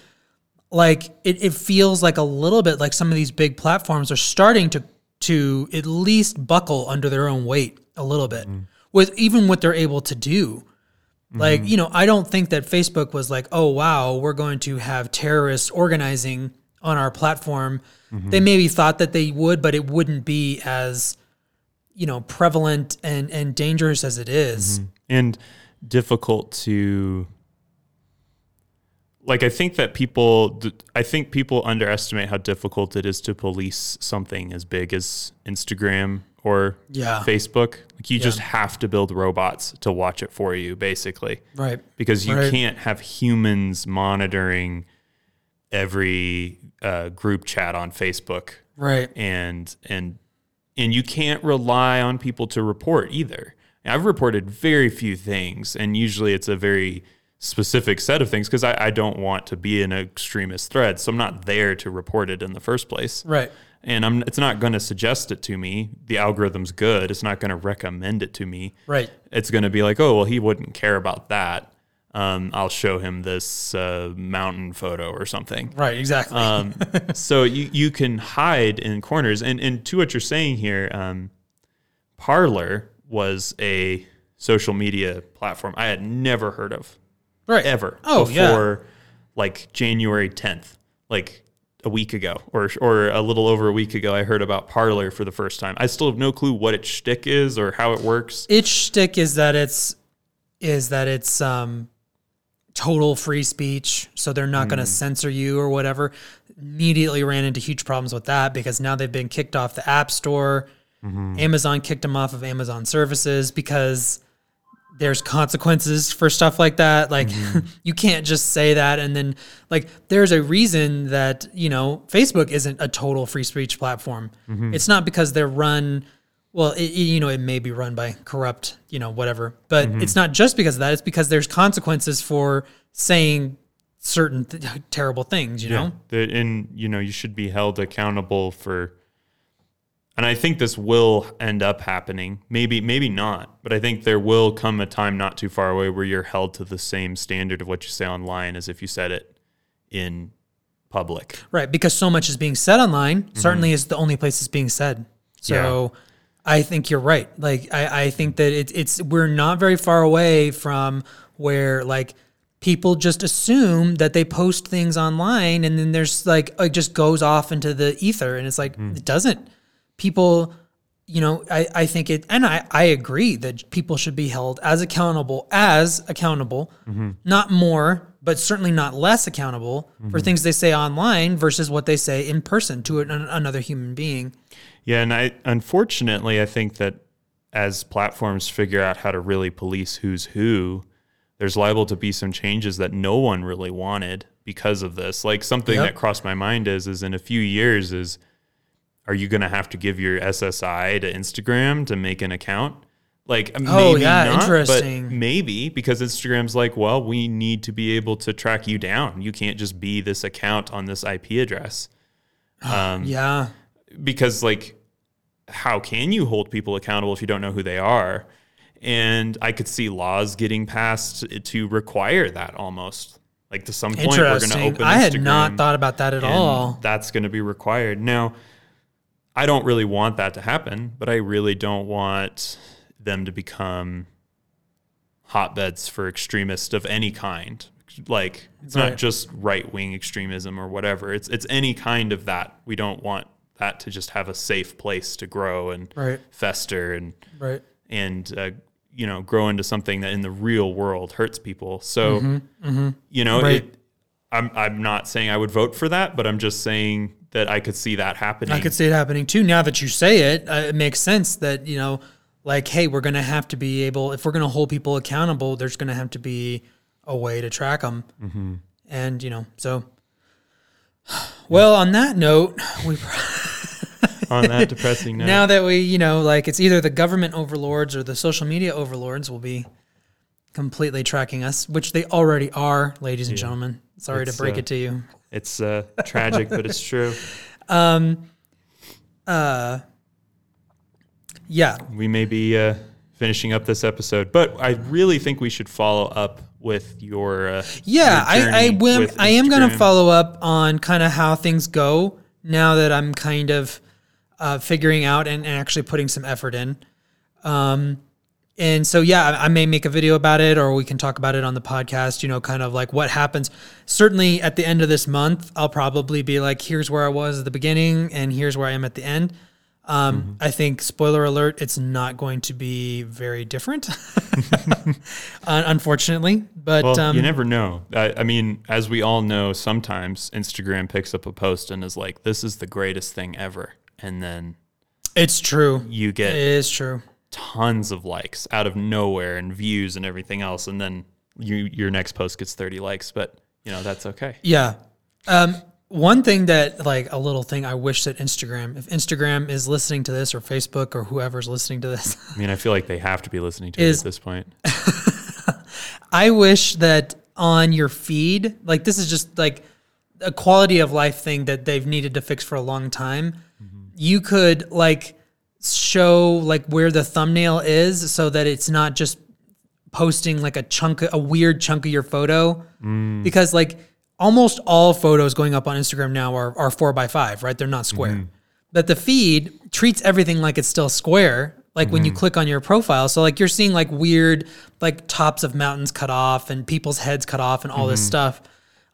like it, it feels like a little bit like some of these big platforms are starting to to at least buckle under their own weight a little bit mm. with even what they're able to do. Like mm-hmm. you know i don't think that facebook was like oh wow we're going to have terrorists organizing on our platform. Mm-hmm. They maybe thought that they would but it wouldn't be as you know prevalent and and dangerous as it is. and difficult to like I think that people I think people underestimate how difficult it is to police something as big as Instagram or Yeah. Facebook. Like you just have to build robots to watch it for you basically Right. because you Right. can't have humans monitoring every uh, group chat on Facebook Right. and and and you can't rely on people to report either. I've reported very few things, and usually it's a very specific set of things because I, I don't want to be an extremist thread, so I'm not there to report it in the first place. Right. And I'm it's not going to suggest it to me. The algorithm's good. It's not going to recommend it to me. Right. It's going to be like, oh well, he wouldn't care about that. Um, I'll show him this uh, mountain photo or something. Right. Exactly. Um, so you, you can hide in corners. And, and to what you're saying here, um, Parler was a social media platform I had never heard of right. ever Oh, yeah. before like January 10th, like a week ago or, or a little over a week ago. I heard about Parler for the first time. I still have no clue what its shtick is or how it works. its shtick is that it's is that it's um total free speech, so they're not going to mm. censor you or whatever. Immediately ran into huge problems with that because now they've been kicked off the App Store. Mm-hmm. Amazon kicked them off of Amazon services because there's consequences for stuff like that. Like mm-hmm. you can't just say that and then like there's a reason that, you know, Facebook isn't a total free speech platform. Mm-hmm. It's not because they're run well, it, you know, it may be run by corrupt, you know, whatever. But mm-hmm. it's not just because of that. It's because there's consequences for saying certain th- terrible things, you know? The, and you know, you should be held accountable for and I think this will end up happening. Maybe maybe not, but I think there will come a time not too far away where you're held to the same standard of what you say online as if you said it in public. Right, because so much is being said online. Mm-hmm. Certainly is the only place it's being said. So I think you're right. Like I, I think that it's it's we're not very far away from where like people just assume that they post things online and then there's like it just goes off into the ether and it's like hmm. it doesn't. People you know, I, I think it, and I, I agree that people should be held as accountable as accountable, mm-hmm. not more, but certainly not less accountable for mm-hmm. things they say online versus what they say in person to an, another human being. Yeah, and I unfortunately I think that as platforms figure out how to really police who's who, there's liable to be some changes that no one really wanted because of this. Like something Yep. that crossed my mind is is in a few years is are you going to have to give your SSI to Instagram to make an account? Like Oh, maybe yeah, not, interesting. but maybe because Instagram's like, well, we need to be able to track you down. You can't just be this account on this IP address Um, Yeah. Because like how can you hold people accountable if you don't know who they are? And i could see laws getting passed to require that almost. Like to some point we're going to open I had Instagram not thought about that at all. that's going to be required. Now i don't really want that to happen but i really don't want them to become hotbeds for extremists of any kind. Like it's not just right-wing extremism or whatever. It's it's any kind of that. We don't want to just have a safe place to grow and Right. fester and Right. and uh, you know grow into something that in the real world hurts people so you know Mm-hmm. Right. it, I'm, I'm not saying i would vote for that but i'm just saying that i could see that happening I could see it happening too. Now that you say it, uh, it makes sense that, you know, like, hey, we're going to have to be able, if we're going to hold people accountable, there's going to have to be a way to track them. Mm-hmm. And, you know, so, well, on that note, we, on that depressing note now that we, you know, like it's either the government overlords or the social media overlords will be completely tracking us, which they already are, ladies and gentlemen. Sorry It's, to break uh, it to you. it's uh, tragic but it's true Yeah. we may be uh, finishing up this episode but i really think we should follow up with your uh, Yeah, your I, I will. I am going to follow up on kind of how things go now that I'm kind of uh, figuring out and, and actually putting some effort in. Um, and so yeah, I, I may make a video about it, or we can talk about it on the podcast. You know, kind of like what happens. Certainly, at the end of this month, I'll probably be like, "Here's where I was at the beginning, and here's where I am at the end." Um, I think spoiler alert, it's not going to be very different, unfortunately. But Well, um, you never know. I, I mean, as we all know, sometimes Instagram picks up a post and is like, "This is the greatest thing ever," and then it's true. you get it is true. tons of likes out of nowhere and views and everything else, and then you your next post gets thirty likes. But you know that's okay. Yeah. Um, one thing that, like, a little thing I wish that Instagram, if Instagram is listening to this or Facebook or whoever's listening to this, I mean, I feel like they have to be listening to Is- it at this point. I wish that on your feed, like, this is just like a quality of life thing that they've needed to fix for a long time. You could, like, show, like, where the thumbnail is so that it's not just posting like a chunk, a weird chunk of your photo. Mm. Because, like, almost all photos going up on Instagram now are, are four by five, right? They're not square. Mm-hmm. But the feed treats everything like it's still square. Like when you mm-hmm. click on your profile, so like you're seeing like weird, like tops of mountains cut off and people's heads cut off and all this mm-hmm. stuff.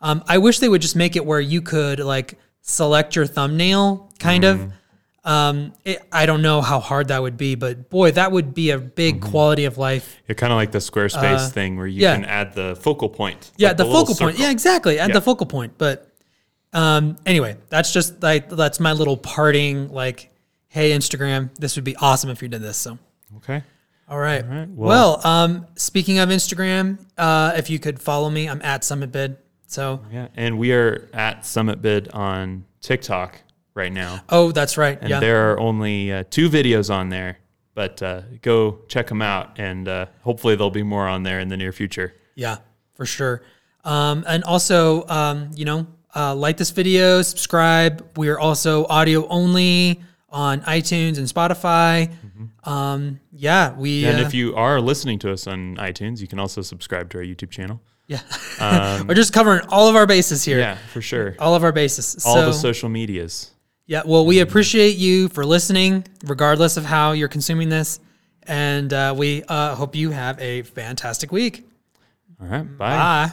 Um, I wish they would just make it where you could like select your thumbnail, kind of. Um, it, I don't know how hard that would be, but boy, that would be a big quality of life. You're kind of like the Squarespace thing where you Uh, yeah. can add the focal point. Yeah, like the, little focal point. circle. Yeah, exactly. At Yeah. the focal point. But um, anyway, that's just like that's my little parting. Like, hey, Instagram, this would be awesome if you did this. So, Okay. all right. right, well, um, speaking of Instagram, uh, if you could follow me, I'm at Summit Bid. So, Yeah, and we are at Summit Bid on TikTok right now, oh, that's right. and yeah. there are only uh, two videos on there. But uh, go check them out, and uh, hopefully there'll be more on there in the near future. Yeah, for sure. Um, and also, um, you know, uh, like this video, subscribe. We are also audio only on iTunes and Spotify. Um, yeah, we. Mm-hmm. And uh, if you are listening to us on iTunes, you can also subscribe to our YouTube channel. yeah, we're just covering all of our bases here. Yeah, for sure. All of our bases. All so, the social medias. Yeah, well, we appreciate you for listening, regardless of how you're consuming this. And uh, we uh, hope you have a fantastic week. All right, bye. Bye.